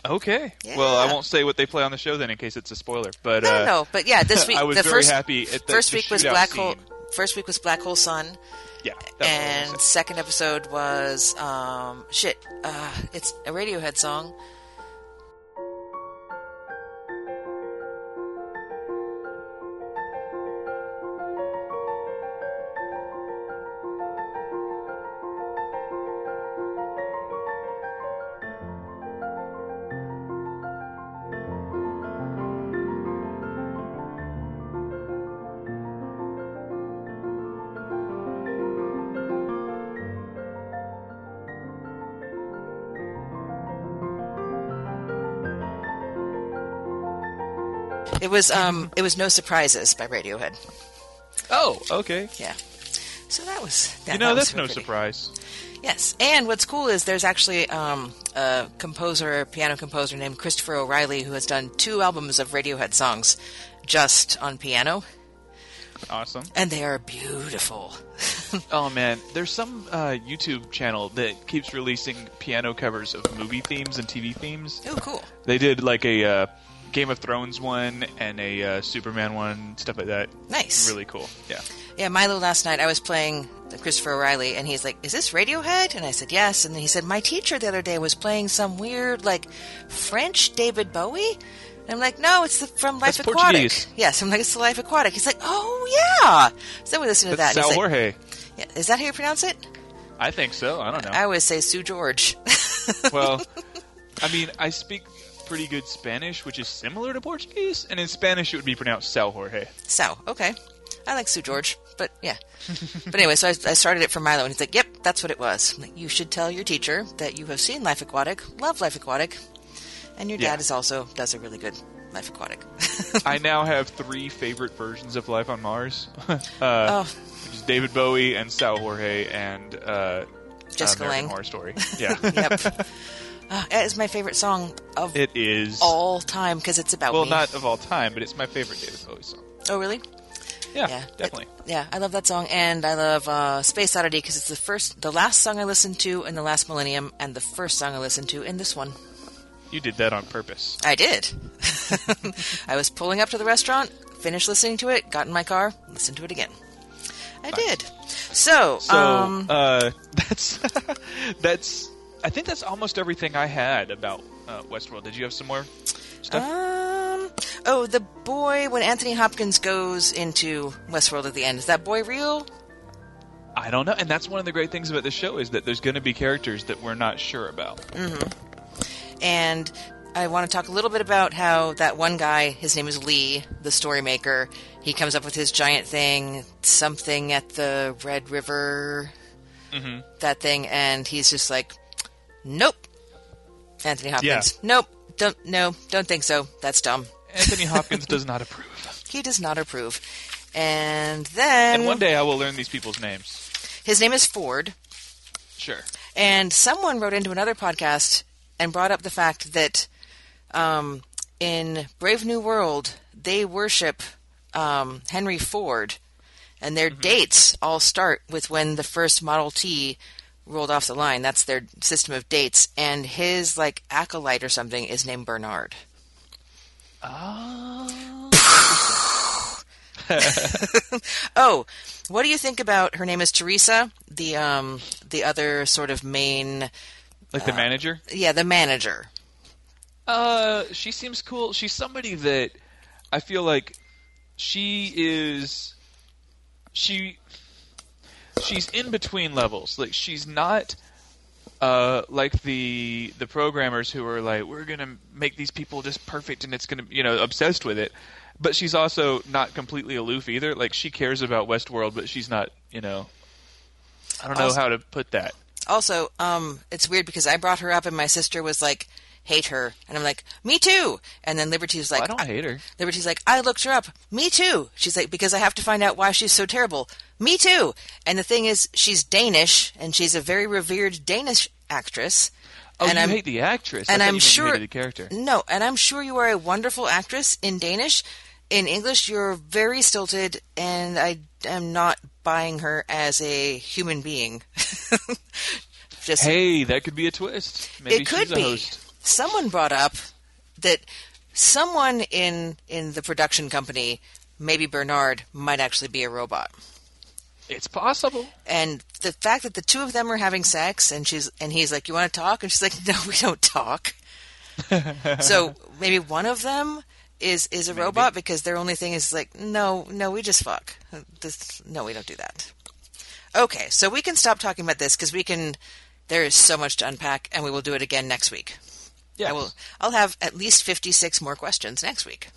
C: Okay. Well, I won't say what they play on the show then, in case it's a spoiler. But
B: No,
C: uh,
B: no, but yeah, this [LAUGHS] week
C: I was
B: the
C: very
B: first
C: happy at the,
B: first week was Black
C: scene.
B: Hole. First week was Black Hole Sun,
C: Yeah.
B: and second episode was um shit. Uh, it's a Radiohead song. Was um it was No Surprises by Radiohead.
C: Oh, okay.
B: Yeah. So that was yeah,
C: you know,
B: that
C: that's no
B: pretty.
C: surprise.
B: Yes, and what's cool is there's actually um, a composer, piano composer named Christopher O'Riley who has done two albums of Radiohead songs just on piano,
C: Awesome.
B: and they are beautiful. [LAUGHS]
C: Oh man, there's some uh, YouTube channel that keeps releasing piano covers of movie themes and TV themes.
B: Oh, cool.
C: They did like a uh, Game of Thrones one and a uh, Superman one, stuff like that.
B: Nice.
C: Really cool. Yeah.
B: Yeah, Milo last night I was playing Christopher O'Riley, and he's like, "Is this Radiohead?" And I said, "Yes." And then he said, "My teacher the other day was playing some weird like French David Bowie." And I'm like, "No, it's the, from Life
C: That's
B: Aquatic."
C: Portuguese.
B: Yes, I'm like, "It's the Life Aquatic." He's like, "Oh yeah." So we listened to
C: That's
B: that.
C: Sal
B: like,
C: Jorge.
B: yeah, is that how you pronounce it?
C: I think so. I don't know.
B: I always say Sue George. [LAUGHS]
C: well, I mean, I speak pretty good Spanish, which is similar to Portuguese, and in Spanish it would be pronounced Sal Jorge.
B: so okay, I like Sue George, but yeah. but anyway, so I, I started it for Milo, and he's like, "Yep, that's what it was." Like, you should tell your teacher that you have seen Life Aquatic, love Life Aquatic, and your dad
C: Yeah.
B: is also does a really good Life Aquatic. [LAUGHS]
C: I now have [LAUGHS] three favorite versions of Life on Mars, [LAUGHS] uh,
B: oh,
C: which is David Bowie and Sal Jorge and uh,
B: Jessica
C: American
B: Lange.
C: Horror Story. Yeah,
B: Yep. Uh, it is my favorite song of
C: it is.
B: all time because it's about
C: well,
B: me.
C: not of all time, but it's my favorite David Bowie song.
B: Oh, really?
C: Yeah,
B: Yeah,
C: definitely.
B: Yeah, I love that song, and I love uh, Space Oddity because it's the first, the last song I listened to in the last millennium, and the first song I listened to in this one.
C: You did that on purpose.
B: I did. [LAUGHS] I was pulling up to the restaurant, finished listening to it, got in my car, listened to it again. I did. So,
C: So
B: um,
C: uh, [LAUGHS] that's [LAUGHS] that's. I think that's almost everything I had about uh, Westworld. Did you have some more stuff?
B: um, oh, the boy when Anthony Hopkins goes into Westworld at the end is that boy real?
C: I don't know, and that's one of the great things about the show is that there's going to be characters that we're not sure about.
B: And I want to talk a little bit about how that one guy, his name is Lee, the story maker, he comes up with his giant thing, something at the Red River, that thing, and he's just like, nope. Anthony Hopkins, nope, don't, no, don't think so. That's dumb.
C: Anthony [LAUGHS] Hopkins does not approve.
B: He does not approve. And then
C: And one day I will learn these people's names.
B: his name is Ford,
C: Sure.
B: And someone wrote into another podcast and brought up the fact that um, in Brave New World, they worship um, Henry Ford, and their dates all start with when the first Model T rolled off the line. That's their system of dates. And his, like, acolyte or something is named Bernard. Oh, [LAUGHS] oh, what do you think about her name is Teresa, the um the other sort of main
C: Like the manager.
B: yeah, the manager.
C: Uh, she seems cool. She's somebody that I feel like she is. She. She's in between levels. Like she's not. Uh, like the the programmers who are like, we're gonna make these people just perfect, and it's gonna, you know, obsessed with it. But she's also not completely aloof either. Like she cares about Westworld, but she's not, you know. I don't know
B: Also-
C: how to put that.
B: Also, um it's weird because I brought her up and my sister was like hate her and I'm like, "Me too." And then Liberty's oh, was like,
C: I don't hate her.
B: Liberty's like, I looked her up. Me too. She's like, because I have to find out why she's so terrible. Me too. And the thing is, she's Danish, and she's a very revered Danish actress.
C: Oh,
B: and
C: you
B: I'm,
C: hate the actress,
B: and
C: I
B: I'm
C: you meant you
B: sure
C: the character.
B: No, and I'm sure you are a wonderful actress in Danish. In English, you're very stilted, and I am not buying her as a human being. [LAUGHS] Just
C: Hey, that could be a twist. Maybe
B: it could
C: she's a
B: be.
C: host.
B: Someone brought up that someone in in the production company, maybe Bernard, might actually be a robot.
C: It's possible.
B: And the fact that the two of them are having sex, and she's and he's like, "You want to talk?" and she's like, "No, we don't talk." [LAUGHS] so maybe one of them is is a robot because their only thing is like, "No, no, we just fuck." This, no, we don't do that. Okay, so we can stop talking about this because we can. There is so much to unpack, and we will do it again next week.
C: Yes.
B: I will. I'll have at least fifty-six more questions next week.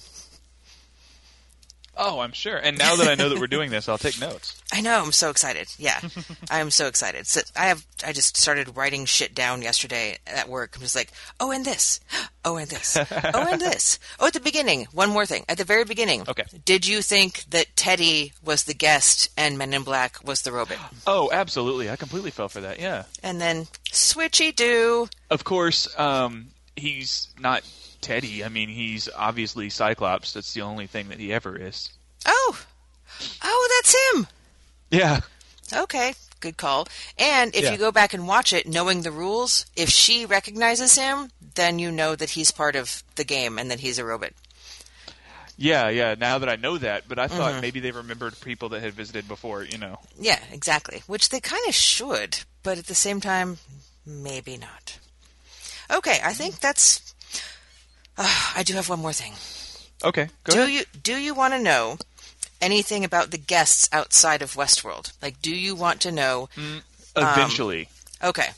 C: Oh, I'm sure. And now that I know that we're doing this, I'll take notes. [LAUGHS]
B: I know. I'm so excited. Yeah, [LAUGHS] I'm so excited. So I have. I just started writing shit down yesterday at work. I'm just like, oh, and this, [GASPS] oh, and this, oh, and this. [LAUGHS] Oh, at the beginning, one more thing. At the very beginning,
C: Okay.
B: Did you think that Teddy was the guest and Men in Black was the robot? [GASPS]
C: Oh, absolutely. I completely fell for that. Yeah.
B: And then switchy do.
C: Of course, um, he's not Teddy. I mean, he's obviously Cyclops. That's the only thing that he ever is.
B: Oh, oh, that's him.
C: Yeah.
B: Okay, good call. And if
C: Yeah.
B: you go back and watch it, knowing the rules, if she recognizes him, then you know that he's part of the game and that he's a robot.
C: Yeah, yeah. Now that I know that, but I thought
B: Mm-hmm.
C: maybe they remembered people that had visited before, you know.
B: Yeah, exactly. Which they kind of should, but at the same time, maybe not. Okay, I think that's. Uh, I do have one more thing.
C: Okay, go
B: do
C: ahead.
B: you do you want to know anything about the guests outside of Westworld? Like, do you want to know?
C: Eventually.
B: Okay.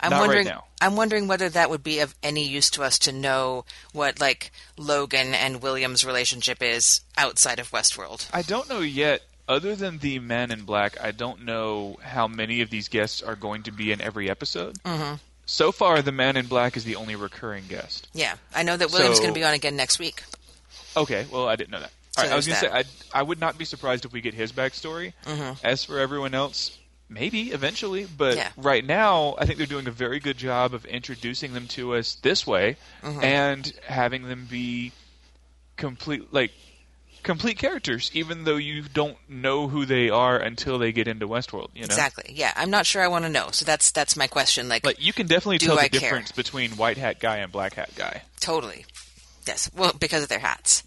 B: I'm
C: Not right
B: wondering.
C: now.
B: I'm wondering whether that would be of any use to us to know what like Logan and William's relationship is outside of Westworld.
C: I don't know yet. Other than the Men in Black, I don't know how many of these guests are going to be in every episode. Mm-hmm. So far, the Man in Black is the only recurring guest.
B: Yeah, I know that William's
C: So-
B: going to be on again next week.
C: Okay, well, I didn't know that.
B: So
C: All right, I was going to say,
B: that.
C: I, I would not be surprised if we get his backstory.
B: Mm-hmm.
C: As for everyone else, maybe eventually, but
B: Yeah.
C: right now I think they're doing a very good job of introducing them to us this way
B: Mhm.
C: and having them be complete like complete characters, even though you don't know who they are until they get into Westworld. You know,
B: Exactly. Yeah, I'm not sure I want to know. So that's that's my question. Like,
C: but you can definitely tell
B: I
C: the
B: care?
C: difference between white hat guy and black hat guy.
B: totally. Yes. Well, because of their hats.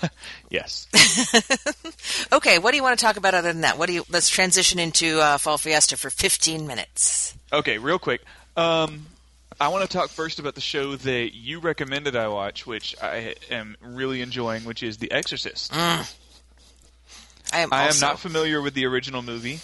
B: [LAUGHS]
C: Yes. [LAUGHS]
B: Okay. What do you want to talk about other than that? What do you? Let's transition into uh, Fall Fiesta for 15 minutes.
C: Okay, real quick. Um, I want to talk first about the show that you recommended I watch, which I am really enjoying, which is The Exorcist.
B: I am.
C: I am not familiar with the original movie,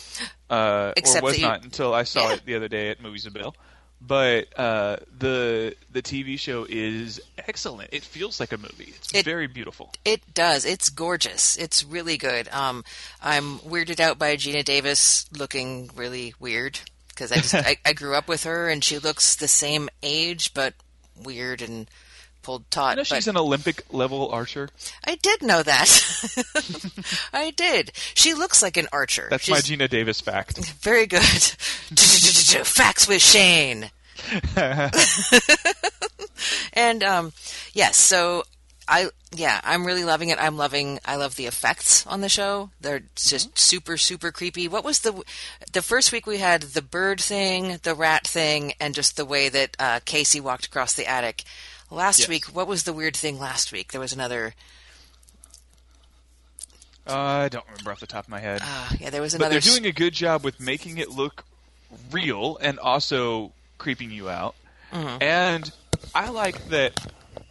C: uh, or was
B: you-
C: not until I saw
B: Yeah.
C: it the other day at Movies a Bill. But uh, the the TV show is excellent. It feels like a movie. It's
B: It-
C: very beautiful.
B: It does. It's gorgeous. It's really good. Um, I'm weirded out by Geena Davis looking really weird because I just I, I grew up with her and she looks the same age but weird and pulled taut.
C: I know
B: but
C: she's an Olympic level archer.
B: I did know that. [LAUGHS] I did. She looks like an archer.
C: That's my Geena Davis fact. [LAUGHS]
B: very good. [LAUGHS] Facts with Shane. and um, yes, so I yeah, I'm really loving it. I'm loving. I love the effects on the show. They're just super super creepy. What was the the first week we had the bird thing, the rat thing, and just the way that uh, Casey walked across the attic. Last
C: Yes.
B: week, what was the weird thing last week? There was another.
C: Uh, I don't remember off the top of my head.
B: Uh, yeah, there was
C: but
B: another.
C: they're doing a good job with making it look real and also creeping you out.
B: Mhm.
C: And I like that,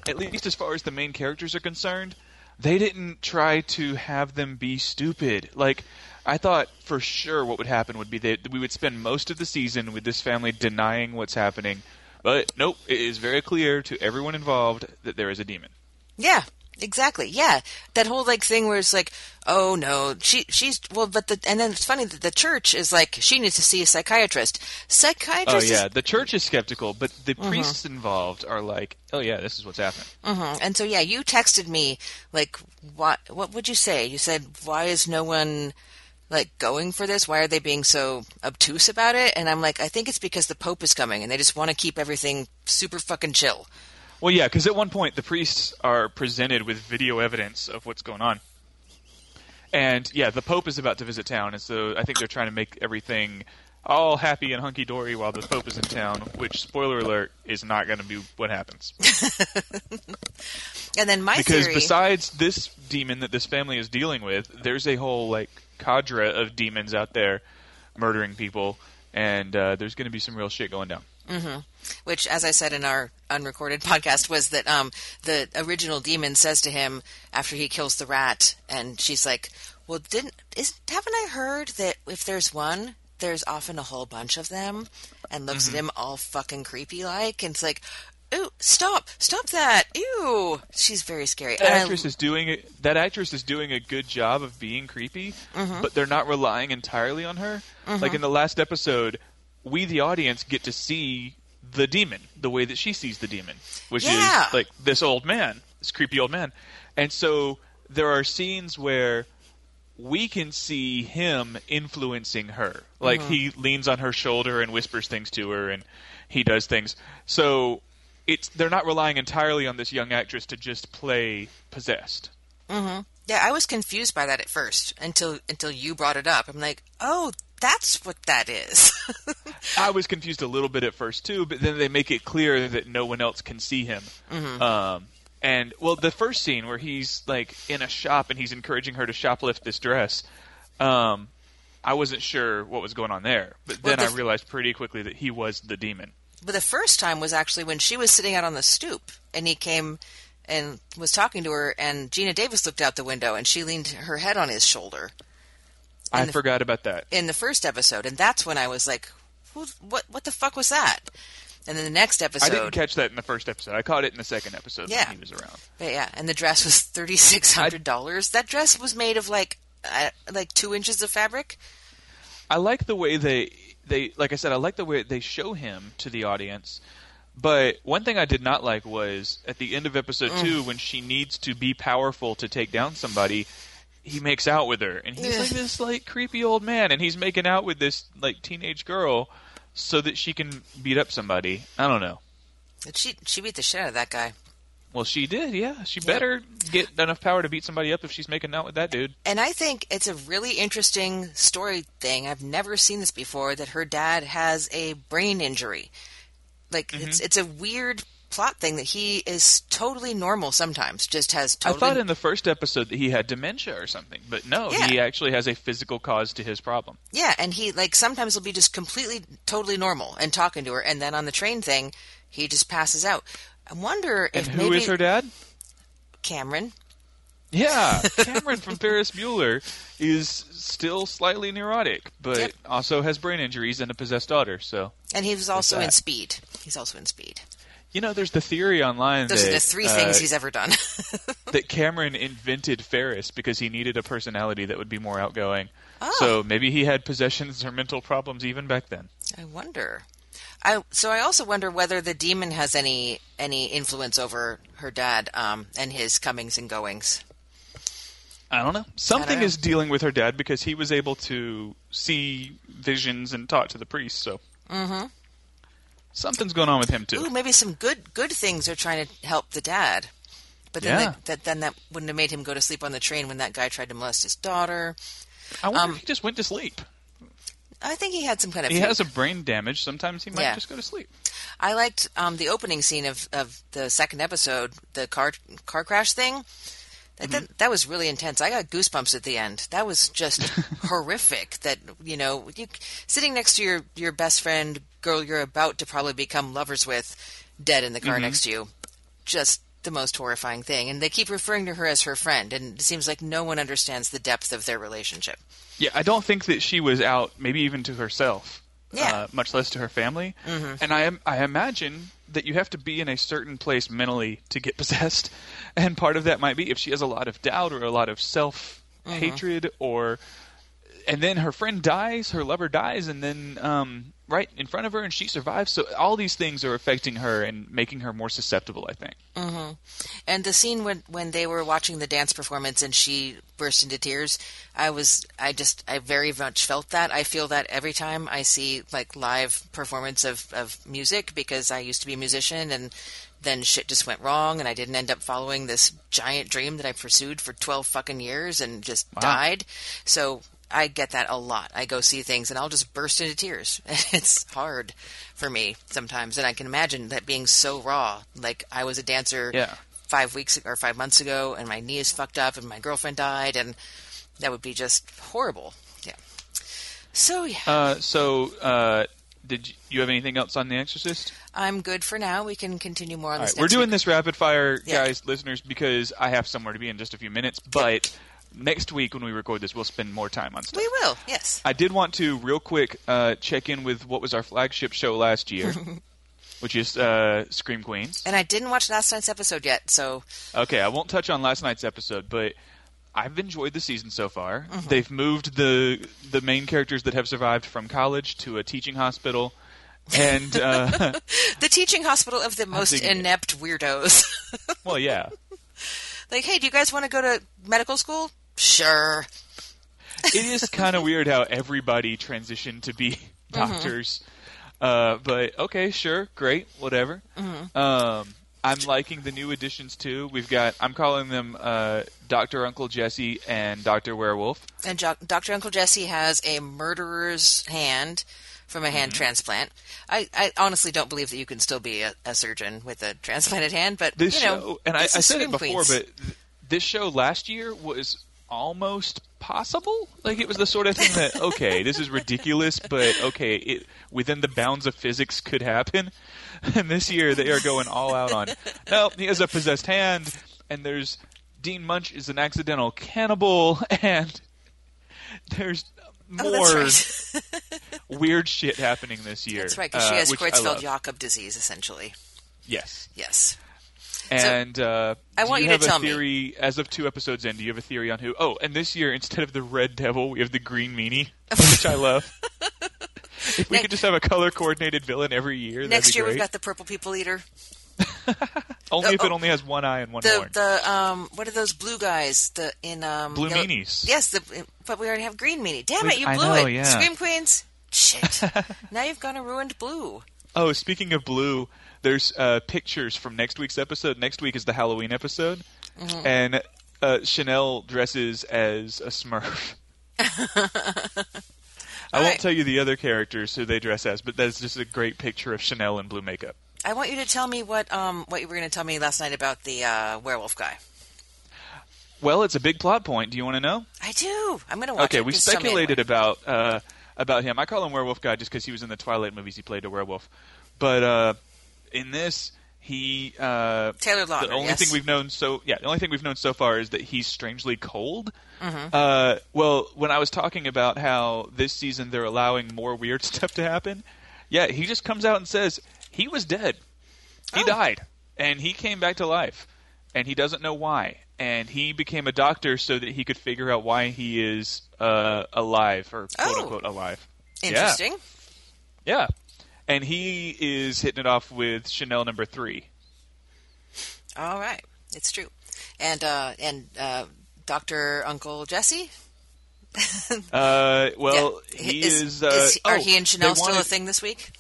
C: at least as far as the main characters are concerned, they didn't try to have them be stupid. Like, I thought for sure what would happen would be that we would spend most of the season with this family denying what's happening. But nope, it is very clear to everyone involved that there is a demon.
B: Yeah, exactly. Yeah, that whole like thing where it's like, oh no, she she's well, but the and then it's funny that the church is like she needs to see a psychiatrist. Psychiatrist.
C: Oh yeah, the church is skeptical, but the
B: Mhm.
C: priests involved are like, "Oh yeah, this is what's happening."
B: hmm And so yeah, you texted me like, what what would you say? You said, why is no one like going for this? Why are they being so obtuse about it? And I'm like, I think it's because the Pope is coming and they just want to keep everything super fucking chill.
C: Well, yeah, because at one point the priests are presented with video evidence of what's going on, and yeah, the Pope is about to visit town, and so I think they're trying to make everything all happy and hunky dory while the Pope is in town. Which, spoiler alert, is not going to be what happens. [LAUGHS]
B: And then my
C: because
B: theory.
C: besides this demon that this family is dealing with, there's a whole like cadre of demons out there murdering people, and uh, there's going to be some real shit going down.
B: Hmm Which, as I said in our unrecorded [LAUGHS] podcast, was that um, the original demon says to him after he kills the rat, and she's like, "Well, didn't is haven't I heard that if there's one, there's often a whole bunch of them?" And looks
C: Mhm.
B: at him all fucking creepy like, and it's like, "Ooh, stop, stop that! Ew!" She's very scary.
C: That
B: And I-
C: actress is doing it. That actress is doing a good job of being creepy,
B: Mhm.
C: but they're not relying entirely on her. Like in the last episode, we the audience get to see the demon the way that she sees the demon, which
B: Yeah.
C: is like this old man, this creepy old man. And so there are scenes where we can see him influencing her. Like
B: Mhm.
C: he leans on her shoulder and whispers things to her and he does things. So it's they're not relying entirely on this young actress to just play possessed.
B: hmm Yeah, I was confused by that at first until until you brought it up. I'm like, "Oh, that's what that is." [LAUGHS]
C: I was confused a little bit at first too, but then they make it clear that no one else can see him.
B: Mhm.
C: Um, and well, the first scene where he's like in a shop and he's encouraging her to shoplift this dress, um, I wasn't sure what was going on there, but
B: Well,
C: then
B: the
C: I realized pretty quickly that he was the demon.
B: But the first time was actually when she was sitting out on the stoop and he came and was talking to her and Geena Davis looked out the window and she leaned her head on his shoulder
C: I
B: the-
C: forgot about that.
B: in the first episode and that's when I was like, Who, what what the fuck was that? And then the next episode
C: I didn't catch that in the first episode. I caught it in the second episode
B: Yeah.
C: when he was around.
B: But yeah, and the dress was [LAUGHS] thirty six hundred dollars. That dress was made of like uh, like two inches of fabric.
C: I like the way they they like I said I like the way they show him to the audience. But one thing I did not like was at the end of episode
B: Mm.
C: 2 when she needs to be powerful to take down somebody, he makes out with her, and he's like this like creepy old man, and he's making out with this like teenage girl so that she can beat up somebody. I don't know.
B: She she beat the shit out of that guy.
C: Well, she did, yeah. She better get enough power to beat somebody up if she's making out with that dude.
B: And I think it's a really interesting story thing. I've never seen this before that her dad has a brain injury. Like
C: Mm-hmm.
B: it's it's a weird plot thing that he is totally normal sometimes, just has
C: I thought in the first episode that he had dementia or something, but no,
B: Yeah.
C: he actually has a physical cause to his problem.
B: Yeah, and he like sometimes will be just completely totally normal and talking to her and then on the train thing he just passes out. I wonder
C: And
B: if
C: who is
B: maybe
C: her dad?
B: Cameron.
C: Yeah, [LAUGHS] Cameron from Ferris Bueller is still slightly neurotic, but
B: Yep.
C: also has brain injuries and a possessed daughter. So
B: And he was also in. Speed. He's also in Speed.
C: You know, there's the theory online
B: Those
C: that
B: are the three things
C: uh,
B: he's ever done. [LAUGHS]
C: that Cameron invented Ferris because he needed a personality that would be more outgoing.
B: Oh.
C: So maybe he had possessions or mental problems even back then.
B: I wonder. I so I also wonder whether the demon has any any influence over her dad um, and his comings and goings.
C: I don't know. Something
B: know.
C: is dealing with her dad because he was able to see visions and talk to the priest. So
B: Mm-hmm.
C: Something's going on with him too.
B: Ooh, maybe some good good things are trying to help the dad. But then
C: Yeah.
B: that, that then that wouldn't have made him go to sleep on the train when that guy tried to molest his daughter.
C: I wonder
B: um,
C: if he just went to sleep.
B: I think he had some kind of.
C: He has a brain damage. Sometimes he might
B: Yeah.
C: just go to sleep.
B: I liked um, the opening scene of, of the second episode, the car car crash thing. That,
C: Mm-hmm.
B: that, that was really intense. I got goosebumps at the end. That was just [LAUGHS] horrific. That you know, you, sitting next to your your best friend, girl you're about to probably become lovers with, dead in the car
C: Mm-hmm.
B: next to you, just the most horrifying thing. And they keep referring to her as her friend, and it seems like no one understands the depth of their relationship.
C: Yeah, I don't think that she was out, maybe even to herself.
B: Yeah.
C: Uh, much less to her family. Mm-hmm. And I am, I imagine that you have to be in a certain place mentally to get [LAUGHS] possessed, and part of that might be if she has a lot of doubt or a lot of self hatred, or and then her friend dies, her lover dies, and then um, right in front of her, and she survives. So all these things are affecting her and making her more susceptible. I think. Mm-hmm.
B: And the scene when when they were watching the dance performance and she burst into tears, I was I just I very much felt that. I feel that every time I see like live performance of of music because I used to be a musician and then shit just went wrong and I didn't end up following this giant dream that I pursued for 12 fucking years and just died. So I get that a lot. I go see things and I'll just burst into tears. [LAUGHS] It's hard for me sometimes, and I can imagine that being so raw. Like I was a dancer
C: Yeah.
B: five weeks or five months ago, and my knee is fucked up, and my girlfriend died, and that would be just horrible. Yeah. So yeah,
C: Uh, so, uh, did you, you have anything else on The Exorcist?
B: I'm good for now. We can continue more on
C: All
B: this.
C: right, we're doing
B: week.
C: this rapid fire,
B: Yeah.
C: guys, listeners, because I have somewhere to be in just a few minutes. But next week when we record this, we'll spend more time on stuff.
B: We will. Yes.
C: I did want to real quick uh, check in with what was our flagship show last year, [LAUGHS] which is uh, Scream Queens.
B: And I didn't watch last night's episode yet, so
C: Okay, I won't touch on last night's episode, but I've enjoyed the season so far.
B: Mm-hmm.
C: They've moved the the main characters that have survived from college to a teaching hospital, and uh, [LAUGHS]
B: the teaching hospital of the most
C: digging it.
B: inept weirdos. [LAUGHS]
C: well, yeah.
B: Like, hey, do you guys want to go to medical school? Sure.
C: it is [LAUGHS] kind of weird how everybody transitioned to be doctors. Uh, but okay, sure, great, whatever. Um, I'm liking the new additions too. We've got I'm calling them uh, Doctor Uncle Jesse and Doctor Werewolf.
B: And jo- Dr. Uncle Jesse has a murderer's hand from a
C: Mm-hmm.
B: hand transplant. I, I honestly don't believe that you can still be a, a surgeon with a transplanted hand, but
C: This
B: you know,
C: show, and I, I said it before,
B: Queens.
C: but this show last year was almost possible. Like it was the sort of thing that okay, this is ridiculous, but okay, it within the bounds of physics could happen. [LAUGHS] And this year they are going all out on. No, he has a possessed hand, and there's Dean Munch is an accidental cannibal, [LAUGHS] and there's more
B: that's right. [LAUGHS]
C: weird shit happening this year.
B: That's right, because she
C: uh,
B: has
C: uh,
B: Creutzfeldt-Jakob disease, essentially.
C: Yes.
B: Yes.
C: And uh,
B: I want
C: you
B: you to
C: have
B: tell
C: a
B: me.
C: theory as of two episodes in. Do you have a theory on who? Oh, and this year instead of the red devil, we have the green meanie, which I love. [LAUGHS] if we
B: Ne-
C: could just have a color coordinated villain every year,
B: Next
C: be
B: year
C: great.
B: we've got the Purple People Eater. [LAUGHS]
C: Only if
B: oh,
C: it only has one eye and one
B: The
C: horn.
B: the um what are those blue guys? The in um
C: Blue
B: yellow-
C: meanies.
B: Yes, the but we already have green meanie. Damn it, you blew
C: know,
B: it.
C: yeah.
B: Scream Queens. Shit. [LAUGHS] now you've gone and ruined blue.
C: Oh, speaking of blue, there's uh, pictures from next week's episode. Next week is the Halloween episode,
B: Mhm.
C: and uh, Chanel dresses as a Smurf. [LAUGHS] I won't tell you the other characters who they dress as, but that's just a great picture of Chanel in blue makeup.
B: I want you to tell me what um what you were going to tell me last night about the uh, werewolf guy.
C: Well, it's a big plot point. Do you want to know?
B: I do. I'm going to watch
C: okay,
B: it.
C: we
B: Just
C: speculated about uh, about him. I call him Werewolf Guy just because he was in the Twilight movies. He played a werewolf, but uh, in this, he uh,
B: Taylor Lautner,
C: The only
B: yes.
C: thing we've known so yeah, the only thing we've known so far is that he's strangely cold.
B: Mhm.
C: Uh, well, when I was talking about how this season they're allowing more weird [LAUGHS] stuff to happen, yeah, he just comes out and says he was dead.
B: Oh.
C: He died, and he came back to life, and he doesn't know why. And he became a doctor so that he could figure out why he is uh, alive or quote
B: Oh.
C: unquote alive.
B: Interesting.
C: Yeah. And he is hitting it off with Chanel number three.
B: All right, it's true. And uh, and uh, Doctor Uncle Jesse. [LAUGHS]
C: Uh, well,
B: Yeah.
C: he
B: is,
C: is. uh,
B: is- are
C: oh,
B: he and Chanel
C: they
B: still a thing this week?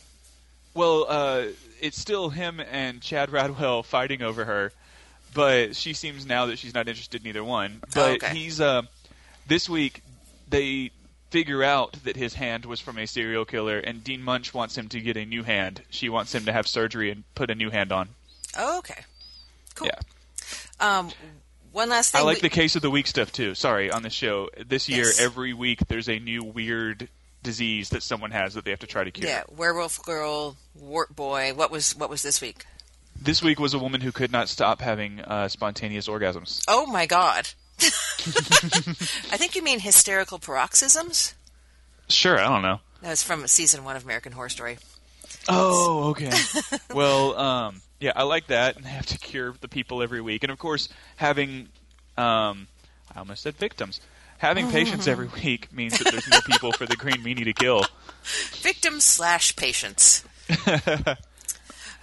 C: Well, uh, it's still him and Chad Radwell fighting over her, but she seems now that she's not interested in either one. But
B: okay.
C: he's uh, this week they figure out that his hand was from a serial killer, and Dean Munch wants him to get a new hand. She wants him to have surgery and put a new hand on.
B: Oh, okay. Cool.
C: Yeah.
B: Um, one last thing.
C: I like
B: we-
C: the case of the week stuff too. Sorry, on the show this year,
B: Yes.
C: every week there's a new weird disease that someone has that they have to try to cure.
B: Yeah, werewolf girl, wart boy. What was what was this week?
C: This week was a woman who could not stop having uh, spontaneous orgasms.
B: Oh my god. [LAUGHS] I think you mean hysterical paroxysms.
C: Sure, I don't know.
B: That was from season one of American Horror Story.
C: Oh, okay. [LAUGHS] well, um, yeah, I like that, and have to cure the people every week, and of course, having, um, I almost said victims. Having patients every week means that there's more people for the green meanie to kill. [LAUGHS]
B: Victims slash patients. [LAUGHS]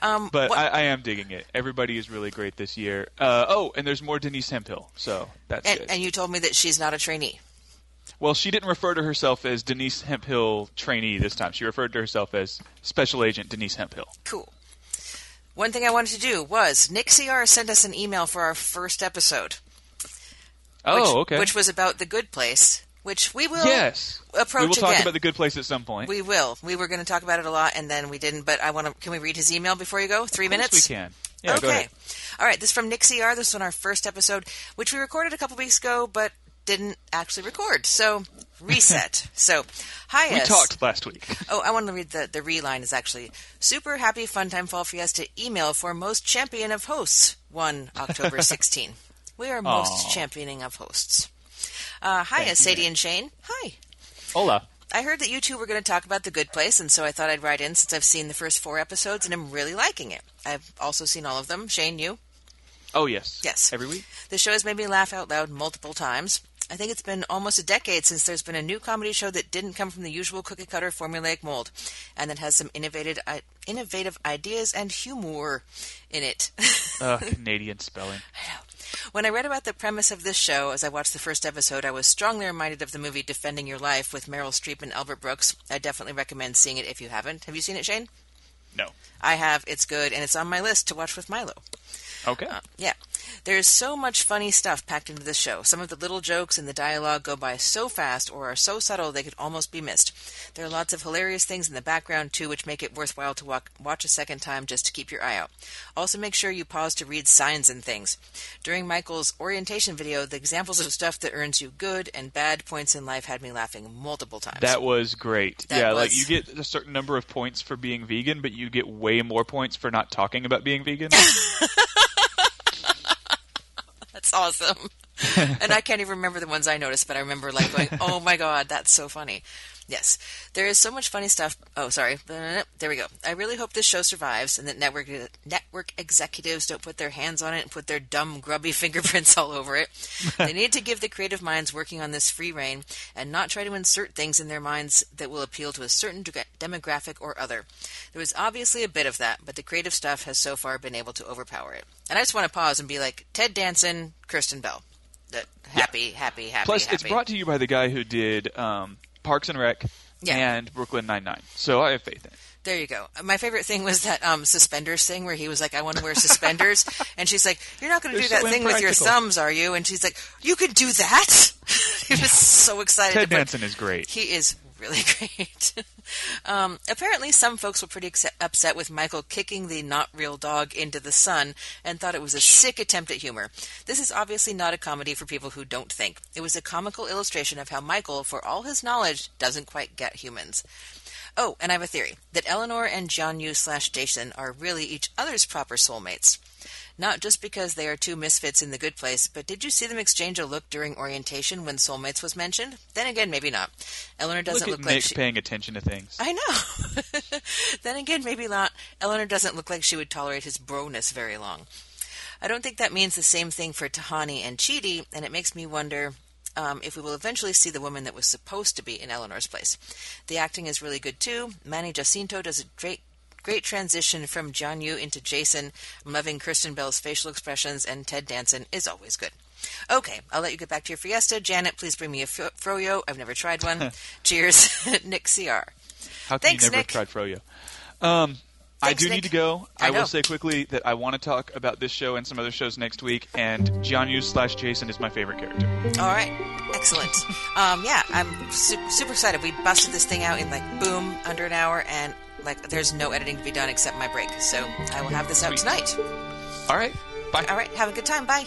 B: Um,
C: But I, I am digging it. Everybody is really great this year. Uh, oh, and there's more Denise Hemphill, so that's
B: and,
C: good.
B: and you told me that she's not a trainee.
C: Well, she didn't refer to herself as Denise Hemphill trainee this time. She referred to herself as Special Agent Denise Hemphill.
B: Cool. One thing I wanted to do was Nick CR sent us an email for our first episode.
C: Oh,
B: which,
C: okay.
B: Which was about the Good Place, which we will
C: yes.
B: approach
C: we will talk
B: again.
C: about the good place at some point.
B: We will. We were going to talk about it a lot, and then we didn't. But I want to. Can we read his email before you go? Three minutes.
C: we can. Yeah,
B: okay.
C: go ahead.
B: All right. This is from Nick CR. This is on our first episode, which we recorded a couple weeks ago, but didn't actually record. So [LAUGHS] reset. so hi.
C: We talked last week. [LAUGHS]
B: Oh, I want to read the the reline is actually super happy fun time fall fiesta email for most champion of hosts one October [LAUGHS] 16. We are most
C: Aw.
B: championing of hosts. Uh, hi, Sadie and Shane. Hi.
C: Hola.
B: I heard that you two were going to talk about The Good Place, and so I thought I'd write in since I've seen the first four episodes and I'm really liking it. I've also seen all of them. Shane, you?
C: Oh yes.
B: Yes.
C: Every week.
B: The show has made me laugh out loud multiple times. I think it's been almost a decade since there's been a new comedy show that didn't come from the usual cookie cutter formulaic mold, and that has some innovative, i- innovative ideas and humor in it. [LAUGHS]
C: Uh, Canadian spelling.
B: When I read about the premise of this show as I watched the first episode, I was strongly reminded of the movie Defending Your Life with Meryl Streep and Albert Brooks. I definitely recommend seeing it if you haven't. Have you seen it, Shane?
C: No.
B: I have. It's good, and it's on my list to watch with Milo.
C: Okay.
B: Uh, yeah. There's so much funny stuff packed into the show. Some of the little jokes and the dialogue go by so fast or are so subtle they could almost be missed. There are lots of hilarious things in the background, too, which make it worthwhile to walk, watch a second time just to keep your eye out. Also, make sure you pause to read signs and things. During Michael's orientation video, the examples of stuff that earns you good and bad points in life had me laughing multiple times.
C: That was great.
B: That
C: yeah, like you get a certain number of points for being vegan, but you get way more points for not talking about being vegan. [LAUGHS]
B: Awesome. [LAUGHS] and I can't even remember the ones I noticed, but I remember like going, "Oh my god, that's so funny." Yes, there is so much funny stuff. Oh, sorry. There we go. I really hope this show survives and that network network executives don't put their hands on it and put their dumb, grubby [LAUGHS] fingerprints all over it. they need to give the creative minds working on this free reign and not try to insert things in their minds that will appeal to a certain demographic or other. There was obviously a bit of that, but the creative stuff has so far been able to overpower it. And I just want to pause and be like, Ted Danson, Kristen Bell. Happy, yeah. happy, happy.
C: Plus,
B: happy.
C: it's brought to you by the guy who did um, Parks and Rec yeah. and Brooklyn Nine Nine. So I have faith in it.
B: There you go. My favorite thing was that um, suspenders thing where he was like, "I want to wear suspenders," [LAUGHS] and she's like, "You're not going to do that so thing with your thumbs, are you?" And she's like, "You can do that." [LAUGHS] he was so excited.
C: Ted Danson is great.
B: He is really [LAUGHS] great. um, apparently, some folks were pretty upset with Michael kicking the not real dog into the sun and thought it was a sick attempt at humor. This is obviously not a comedy for people who don't think. It was a comical illustration of how Michael, for all his knowledge, doesn't quite get humans. Oh, and I have a theory that Eleanor and Jianyu slash Jason are really each other's proper soulmates. Not just because they are two misfits in the good place, but did you see them exchange a look during orientation when soulmates was mentioned? Then again, maybe not. Eleanor doesn't
C: look,
B: look
C: like
B: she...
C: paying attention to things.
B: I know. [LAUGHS] then again, maybe not. Eleanor doesn't look like she would tolerate his broness very long. I don't think that means the same thing for Tahani and Chidi, and it makes me wonder um, if we will eventually see the woman that was supposed to be in Eleanor's place. The acting is really good too. Manny Jacinto does a great Great transition from John Jianyu into Jason. I'm loving Kristen Bell's facial expressions, and Ted Danson is always good. Okay, I'll let you get back to your fiesta. Janet, please bring me a fro- froyo. I've never tried one. [LAUGHS] Cheers, [LAUGHS] Nick CR.
C: How can
B: Thanks,
C: you never
B: Nick.
C: tried froyo? Um, I do
B: Nick.
C: need to go.
B: I
C: I, will say quickly that I want to talk about this show and some other shows next week. And Jianyu slash Jason is my favorite character.
B: All right, excellent. [LAUGHS] Um, yeah, I'm su- super excited. We busted this thing out in like boom under an hour, and like there's no editing to be done except my break. So I will have this out tonight.
C: All right, bye.
B: All right, have a good time. Bye.